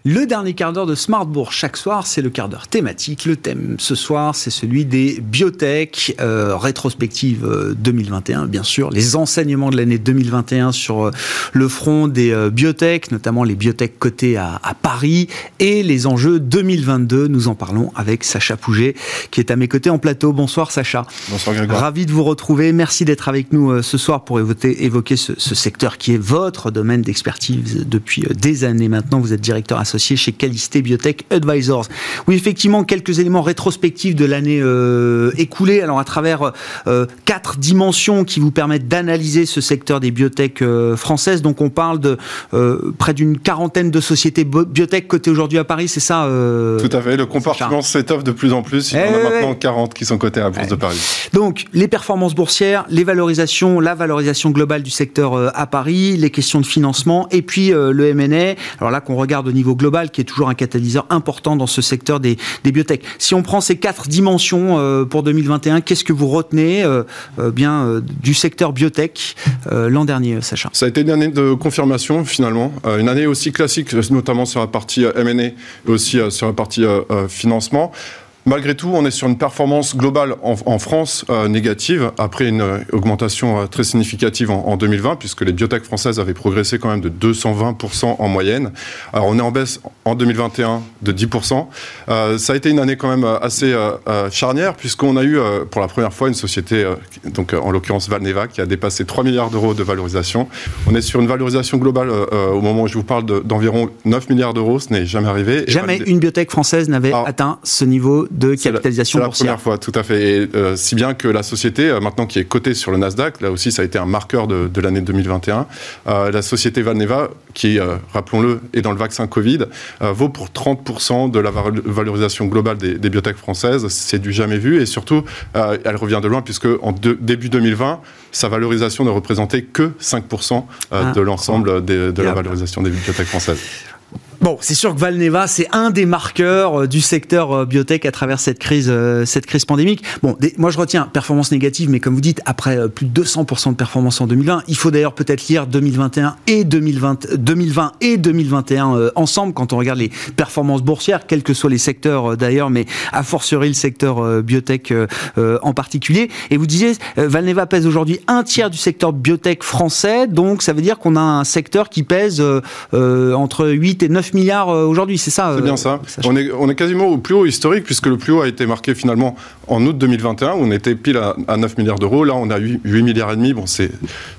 Le dernier quart d'heure de Smartbourg chaque soir, c'est le quart d'heure thématique. Le thème ce soir, c'est celui des biotech, euh, rétrospective 2021, euh, bien sûr, les enseignements de l'année 2021 sur euh, le front des euh, biotech, notamment les biotech cotées à, à, Paris, et les enjeux 2022. Nous en parlons avec Sacha Pouget, qui est à mes côtés en plateau. Bonsoir Sacha. Bonsoir Grégoire. Ravi de vous retrouver. Merci d'être avec nous ce soir pour évoquer, évoquer ce, ce, secteur qui est votre domaine d'expertise depuis des années maintenant. Vous êtes directeur associé associé chez Calisté Biotech Advisors. Oui, effectivement, quelques éléments rétrospectifs de l'année euh, écoulée. Alors, à travers euh, quatre dimensions qui vous permettent d'analyser ce secteur des biotech euh, françaises. Donc, on parle de près d'une quarantaine de sociétés biotech cotées aujourd'hui à Paris, c'est ça Tout à fait. Le compartiment s'étoffe de plus en plus. Il y en a maintenant 40 qui sont cotées à la Bourse de Paris. Donc, les performances boursières, les valorisations, la valorisation globale du secteur à Paris, les questions de financement et puis le M&A. Alors là, qu'on regarde au niveau global, qui est toujours un catalyseur important dans ce secteur des, biotech. Si on prend ces quatre dimensions euh, pour 2021, qu'est-ce que vous retenez euh, euh, bien du secteur biotech l'an dernier, Sacha? Ça a été une année de confirmation finalement, une année aussi classique, notamment sur la partie M&A et aussi sur la partie financement. Malgré tout, on est sur une performance globale en, en France euh, négative, après une euh, augmentation euh, très significative en, en, 2020, puisque les biotech françaises avaient progressé quand même de 220% en moyenne. Alors on est en baisse en 2021 de 10%. Euh, ça a été une année quand même assez charnière, puisqu'on a eu pour la première fois une société, donc en l'occurrence Valneva, qui a dépassé 3 milliards d'euros de valorisation. On est sur une valorisation globale au moment où je vous parle d'environ de, 9 milliards d'euros, ce n'est jamais arrivé. Jamais une biotech française n'avait atteint ce niveau de capitalisation C'est la, première fois, tout à fait. Et, euh, si bien que la société, euh, maintenant qui est cotée sur le Nasdaq, là aussi ça a été un marqueur de, de l'année 2021, euh, la société Valneva, qui, rappelons-le, est dans le vaccin Covid, vaut pour 30% de la valorisation globale des, des biotech françaises. C'est du jamais vu et surtout, elle revient de loin puisque en de, début 2020, sa valorisation ne représentait que 5% ah, de l'ensemble de la valorisation des bibliothèques françaises. Bon, c'est sûr que Valneva, c'est un des marqueurs euh, du secteur euh, biotech à travers cette crise, euh, cette crise pandémique. Bon, moi je retiens performance négative, mais comme vous dites, après plus de 200% de performance en 2020, il faut d'ailleurs peut-être lire 2021 et 2020, 2020 et 2021 ensemble quand on regarde les performances boursières, quels que soient les secteurs d'ailleurs, mais a fortiori le secteur biotech en particulier. Et vous disiez, Valneva pèse aujourd'hui un tiers du secteur biotech français, donc ça veut dire qu'on a un secteur qui pèse entre 8 et 9 milliards euh, aujourd'hui, c'est ça C'est bien euh, ça. On est, on est quasiment au plus haut historique, puisque le plus haut a été marqué finalement en août 2021, où on était pile à, à 9 milliards d'euros. Là, on a 8, 8, milliards et demi. Bon, c'est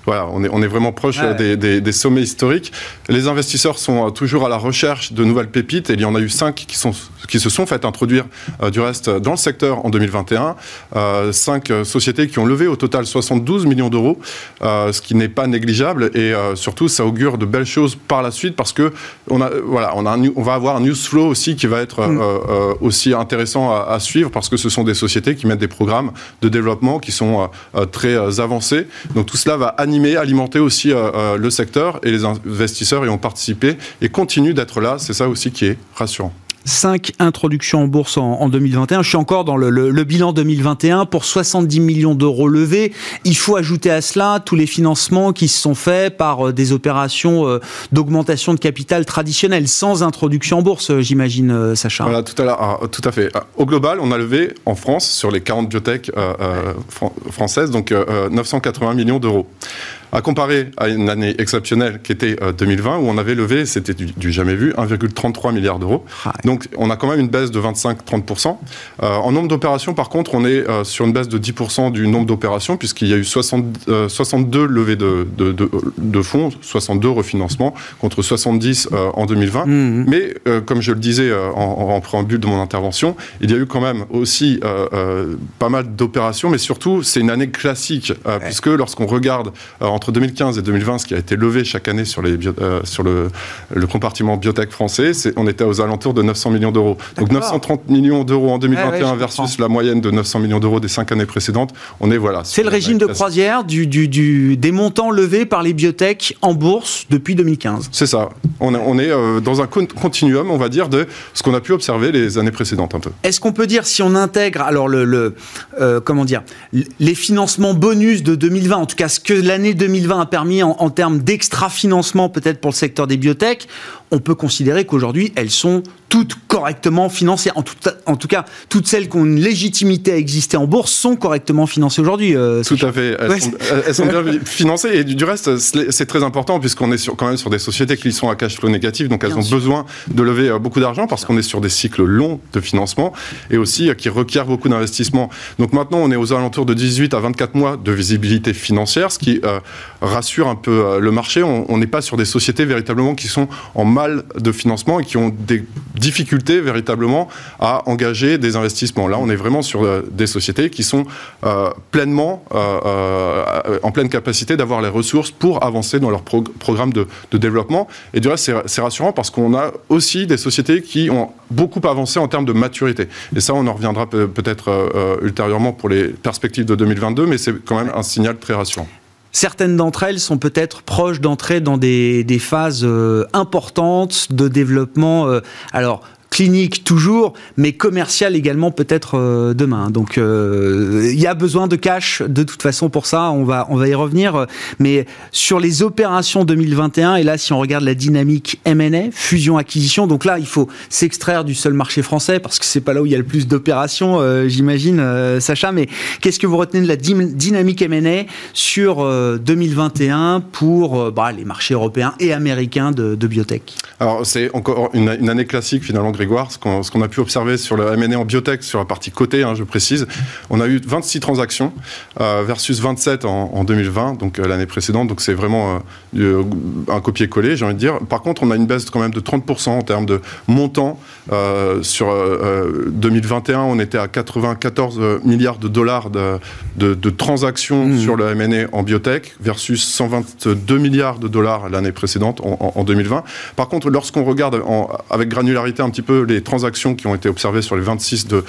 voilà, on est, on est vraiment proche ouais. des, des, des, sommets historiques. Les investisseurs sont toujours à la recherche de nouvelles pépites, et il y en a eu 5 qui, sont, qui se sont fait introduire euh, du reste dans le secteur en 2021. Euh, 5 sociétés qui ont levé au total 72 millions d'euros, euh, ce qui n'est pas négligeable, et surtout, ça augure de belles choses par la suite, parce que on a, voilà, on, a un, on va avoir un news flow aussi qui va être mm. euh, aussi intéressant à, à, suivre parce que ce sont des sociétés qui mettent des programmes de développement qui sont euh, très avancés. Donc tout cela va animer, alimenter aussi euh, le secteur et les investisseurs y ont participé et continuent d'être là. C'est ça aussi qui est rassurant. 5 introductions en bourse en, en, 2021. Je suis encore dans le, bilan 2021 pour 70 millions d'euros levés. Il faut ajouter à cela tous les financements qui se sont faits par euh, des opérations euh, d'augmentation de capital traditionnelles, sans introduction en bourse, euh, j'imagine, Sacha. Voilà, tout à, l'heure, tout à fait. Au global, on a levé en France, sur les 40 biotech fran françaises, donc 980 millions d'euros. À comparer à une année exceptionnelle qui était 2020 où on avait levé, c'était du, jamais vu, 1,33 milliard d'euros. Ah Donc on a quand même une baisse de 25-30%. en nombre d'opérations, par contre, on est sur une baisse de 10% du nombre d'opérations puisqu'il y a eu 60, 62 levées de, de, de, de, fonds, 62 refinancements contre 70 en 2020. Mmh. Mais comme je le disais en, en préambule de mon intervention, il y a eu quand même aussi euh, euh, pas mal d'opérations, mais surtout, c'est une année classique, euh, puisque lorsqu'on regarde entre 2015 et 2020 ce qui a été levé chaque année sur, les sur le, le, compartiment biotech français, on était aux alentours de 900 millions d'euros. Donc 930 millions d'euros en 2021 versus la moyenne de 900 millions d'euros des cinq années précédentes. On est voilà. C'est le régime de croisière du, du, du, des montants levés par les biotech en bourse depuis 2015. C'est ça. On est, on est dans un continuum, on va dire, de ce qu'on a pu observer les années précédentes un peu. Est-ce qu'on peut dire si on intègre alors le, euh, comment dire les financements bonus de 2020, en tout cas ce que l'année 2020 a permis en, termes d'extra financement peut-être pour le secteur des biotech, on peut considérer qu'aujourd'hui, elles sont toutes correctement financées. En tout, en tout, cas, toutes celles qui ont une légitimité à exister en bourse sont correctement financées aujourd'hui. Euh, tout à fait. Elles, sont, bien financées. Et du, reste, c'est très important puisqu'on est sur, quand même sur des sociétés qui sont à cash flow négatif. Donc, elles ont besoin de lever euh, beaucoup d'argent parce qu'on est sur des cycles longs de financement et aussi euh, qui requièrent beaucoup d'investissement. Donc, maintenant, on est aux alentours de 18 à 24 mois de visibilité financière, ce qui rassure un peu le marché. On n'est pas sur des sociétés véritablement qui sont en de financement et qui ont des difficultés véritablement à engager des investissements. Là, on est vraiment sur euh, des sociétés qui sont euh, pleinement euh, en pleine capacité d'avoir les ressources pour avancer dans leur programme de, développement. Et du reste, c'est rassurant parce qu'on a aussi des sociétés qui ont beaucoup avancé en termes de maturité. Et ça, on en reviendra peut-être ultérieurement pour les perspectives de 2022, mais c'est quand même un signal très rassurant. Certaines d'entre elles sont peut-être proches d'entrer dans des, phases euh, importantes de développement. Euh, alors, clinique toujours, mais commercial également peut-être euh, demain. Donc euh, il y a besoin de cash de toute façon pour ça, on va, on va y revenir. Mais sur les opérations 2021, et là si on regarde la dynamique M&A, fusion-acquisition, donc là il faut s'extraire du seul marché français parce que c'est pas là où il y a le plus d'opérations, euh, j'imagine, Sacha. Mais qu'est-ce que vous retenez de la dynamique M&A sur 2021 pour bah, les marchés européens et américains de, biotech? Alors c'est encore une, une année classique finalement ce qu'on a pu observer sur le M&A en biotech, sur la partie côté, hein, je précise, on a eu 26 transactions euh, versus 27 en, 2020, donc euh, l'année précédente. Donc c'est vraiment euh, un copier-coller, j'ai envie de dire. Par contre, on a une baisse quand même de 30% en termes de montant. sur 2021, on était à 94 milliards de dollars de, transactions mmh. sur le M&A en biotech versus 122 milliards de dollars l'année précédente en, 2020. Par contre, lorsqu'on regarde avec granularité un petit peu les transactions qui ont été observées sur les 26 de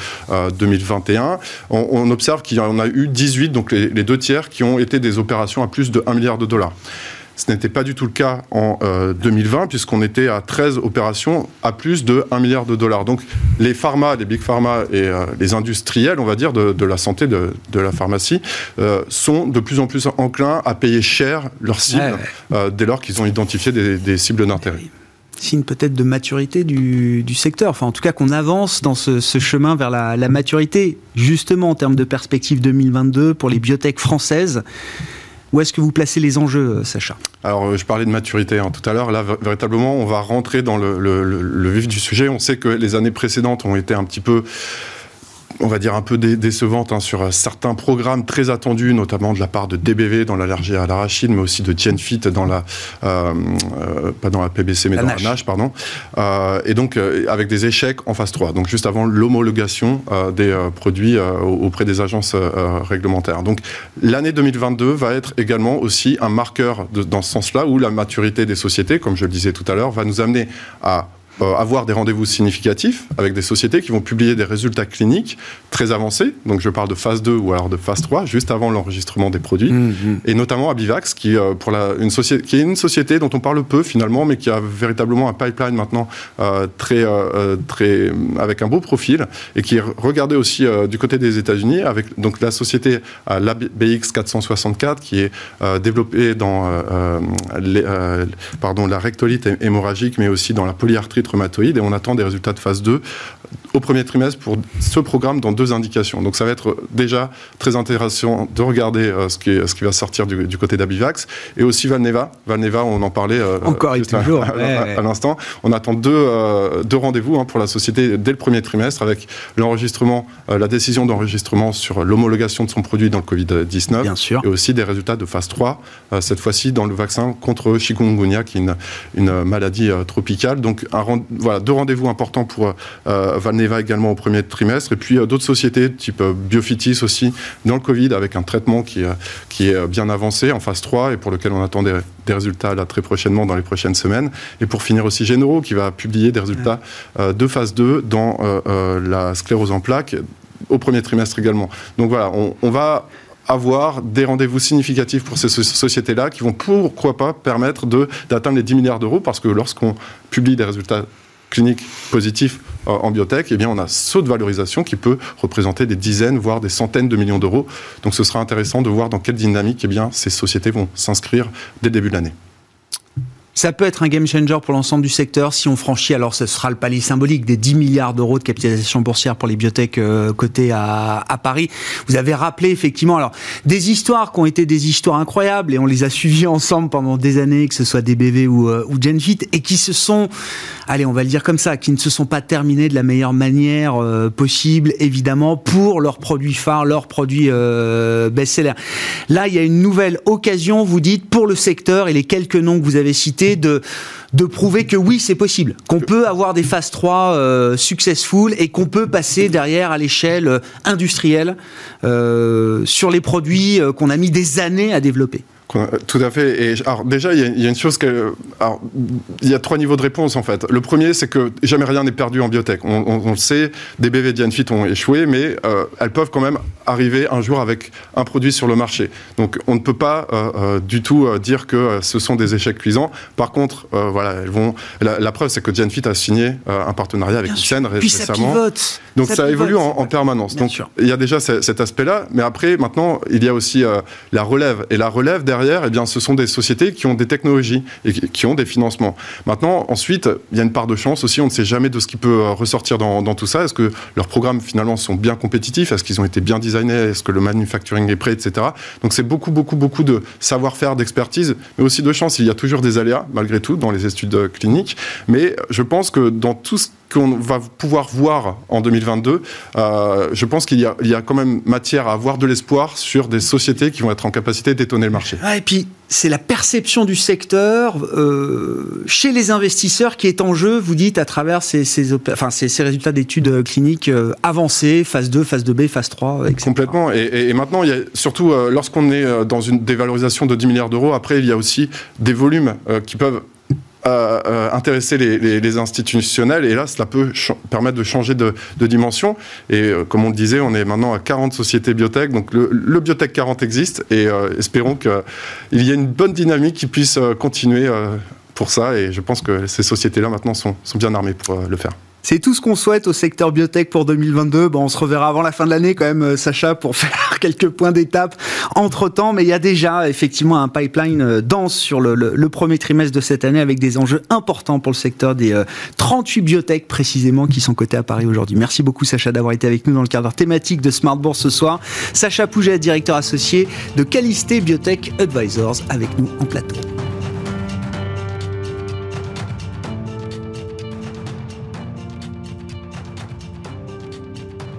2021, euh, on, observe qu'il y en a eu 18, donc les, deux tiers, qui ont été des opérations à plus de 1 milliard de dollars. Ce n'était pas du tout le cas en 2020, euh, puisqu'on était à 13 opérations à plus de 1 milliard de dollars. Donc les pharma, les big pharma et euh, les industriels, on va dire, de, la santé, de, la pharmacie, sont de plus en plus enclins à payer cher leurs cibles dès lors qu'ils ont identifié des, des cibles d'intérêt signe peut-être de maturité du, secteur, enfin en tout cas qu'on avance dans ce, chemin vers la, maturité, justement en termes de perspective 2022 pour les biotech françaises. Où est-ce que vous placez les enjeux, Sacha? Alors, euh, je parlais de maturité hein, tout à l'heure. Là, véritablement, on va rentrer dans le, vif du sujet. On sait que les années précédentes ont été un petit peu on va dire, un peu décevante hein, sur euh, certains programmes très attendus, notamment de la part de DBV dans l'allergie à l'arachide, mais aussi de Tienfit dans la, euh, euh, pas dans la PBC, mais dans la NASH, pardon. et donc, avec des échecs en phase 3, donc juste avant l'homologation des produits auprès des agences réglementaires. Donc, l'année 2022 va être également aussi un marqueur dans ce sens-là, où la maturité des sociétés, comme je le disais tout à l'heure, va nous amener à euh, avoir des rendez-vous significatifs avec des sociétés qui vont publier des résultats cliniques très avancés. Donc je parle de phase 2 ou alors de phase 3, juste avant l'enregistrement des produits. Mmh, mmh. Et notamment Abivax, qui, euh, pour la, une société, qui est une société dont on parle peu finalement, mais qui a véritablement un pipeline maintenant euh, très, très, avec un beau profil et qui est regardé aussi du côté des États-Unis avec donc, la société l'ABX 464 qui est développée dans les, pardon, la rectolite hémorragique, mais aussi dans la polyarthrite rhumatoïde et on attend des résultats de phase 2 au premier trimestre pour ce programme dans deux indications. Donc ça va être déjà très intéressant de regarder ce, qui ce qui va sortir du, côté d'Abivax et aussi Valneva. Valneva, on en parlait encore toujours à, l'instant. On attend deux, deux rendez-vous hein, pour la société dès le premier trimestre avec l'enregistrement, la décision d'enregistrement sur l'homologation de son produit dans le Covid-19 Bien sûr. et aussi des résultats de phase 3, cette fois-ci dans le vaccin contre chikungunya, qui est une, une maladie tropicale. Donc un, voilà, deux rendez-vous importants pour Valneva également au premier trimestre, et puis d'autres sociétés type Biofitis aussi dans le Covid avec un traitement qui, qui est bien avancé en phase 3 et pour lequel on attend des, résultats là très prochainement dans les prochaines semaines. Et pour finir aussi Genero qui va publier des résultats de phase 2 dans la sclérose en plaques au premier trimestre également. Donc voilà, on, on va avoir des rendez-vous significatifs pour ces sociétés-là qui vont pourquoi pas permettre d'atteindre les 10 milliards d'euros parce que lorsqu'on publie des résultats cliniques positifs euh, en biotech, eh bien on a saut de valorisation qui peut représenter des dizaines, voire des centaines de millions d'euros. Donc ce sera intéressant de voir dans quelle dynamique eh bien, ces sociétés vont s'inscrire dès le début de l'année. Ça peut être un game changer pour l'ensemble du secteur si on franchit, alors ce sera le palier symbolique des 10 milliards d'euros de capitalisation boursière pour les biotech euh, cotées à, à, Paris. Vous avez rappelé effectivement alors des histoires qui ont été des histoires incroyables et on les a suivies ensemble pendant des années, que ce soit DBV ou, euh, ou Genfit, et qui se sont, allez on va le dire comme ça, qui ne se sont pas terminées de la meilleure manière euh, possible, évidemment, pour leurs produits phares, leurs produits euh, best-sellers. Là, il y a une nouvelle occasion, vous dites, pour le secteur et les quelques noms que vous avez cités de, de prouver que oui, c'est possible, qu'on peut avoir des phases 3 euh, successful et qu'on peut passer derrière à l'échelle euh, industrielle euh, sur les produits qu'on a mis des années à développer. Tout à fait. Et alors déjà, il y, a une chose que, alors, il y a trois niveaux de réponse en fait. Le premier, c'est que jamais rien n'est perdu en biotech. On, le sait, des BV Dianfit ont échoué, mais euh, elles peuvent quand même arriver un jour avec un produit sur le marché. Donc on ne peut pas euh, euh, du tout dire que ce sont des échecs cuisants. Par contre, voilà, elles vont. La, preuve, c'est que Dianfit a signé un partenariat avec Ipsen récemment. Donc ça, évolue en, permanence. Donc il y a déjà cet aspect-là, mais après, maintenant, il y a aussi la relève. Et la relève derrière eh bien, ce sont des sociétés qui ont des technologies et qui ont des financements. Maintenant, ensuite, il y a une part de chance aussi. On ne sait jamais de ce qui peut euh, ressortir dans, tout ça. Est-ce que leurs programmes, finalement, sont bien compétitifs? Est-ce qu'ils ont été bien designés? Est-ce que le manufacturing est prêt, etc. Donc, c'est beaucoup, beaucoup, beaucoup de savoir-faire, d'expertise, mais aussi de chance. Il y a toujours des aléas, malgré tout, dans les études cliniques. Mais je pense que dans tout ce qu'on va pouvoir voir en 2022, euh, je pense qu'il y, y, a quand même matière à avoir de l'espoir sur des sociétés qui vont être en capacité d'étonner le marché. et puis, c'est la perception du secteur euh, chez les investisseurs qui est en jeu, vous dites, à travers ces, ces, enfin, ces, ces résultats d'études euh, cliniques euh, avancées, phase 2, phase 2B, phase 3, etc. Complètement. Et, et, maintenant, il y a, surtout lorsqu'on est dans une dévalorisation de 10 milliards d'euros, après, il y a aussi des volumes qui peuvent euh, intéresser les, institutionnels. Et là, cela peut permettre de changer de, dimension. Et euh, comme on le disait, on est maintenant à 40 sociétés biotech. Donc le, le Biotech 40 existe. Et euh, espérons qu'il y ait une bonne dynamique qui puisse continuer pour ça. Et je pense que ces sociétés-là, maintenant, sont, sont bien armées pour le faire. C'est tout ce qu'on souhaite au secteur biotech pour 2022. Bon, on se reverra avant la fin de l'année quand même, euh, Sacha, pour faire quelques points d'étape entre temps. Mais il y a déjà effectivement un pipeline euh, dense sur le, premier trimestre de cette année avec des enjeux importants pour le secteur des 38 euh, biotech précisément qui sont cotés à Paris aujourd'hui. Merci beaucoup, Sacha, d'avoir été avec nous dans le cadre thématique de Smart Bourse ce soir. Sacha Pouget, directeur associé de Calisté Biotech Advisors, avec nous en plateau.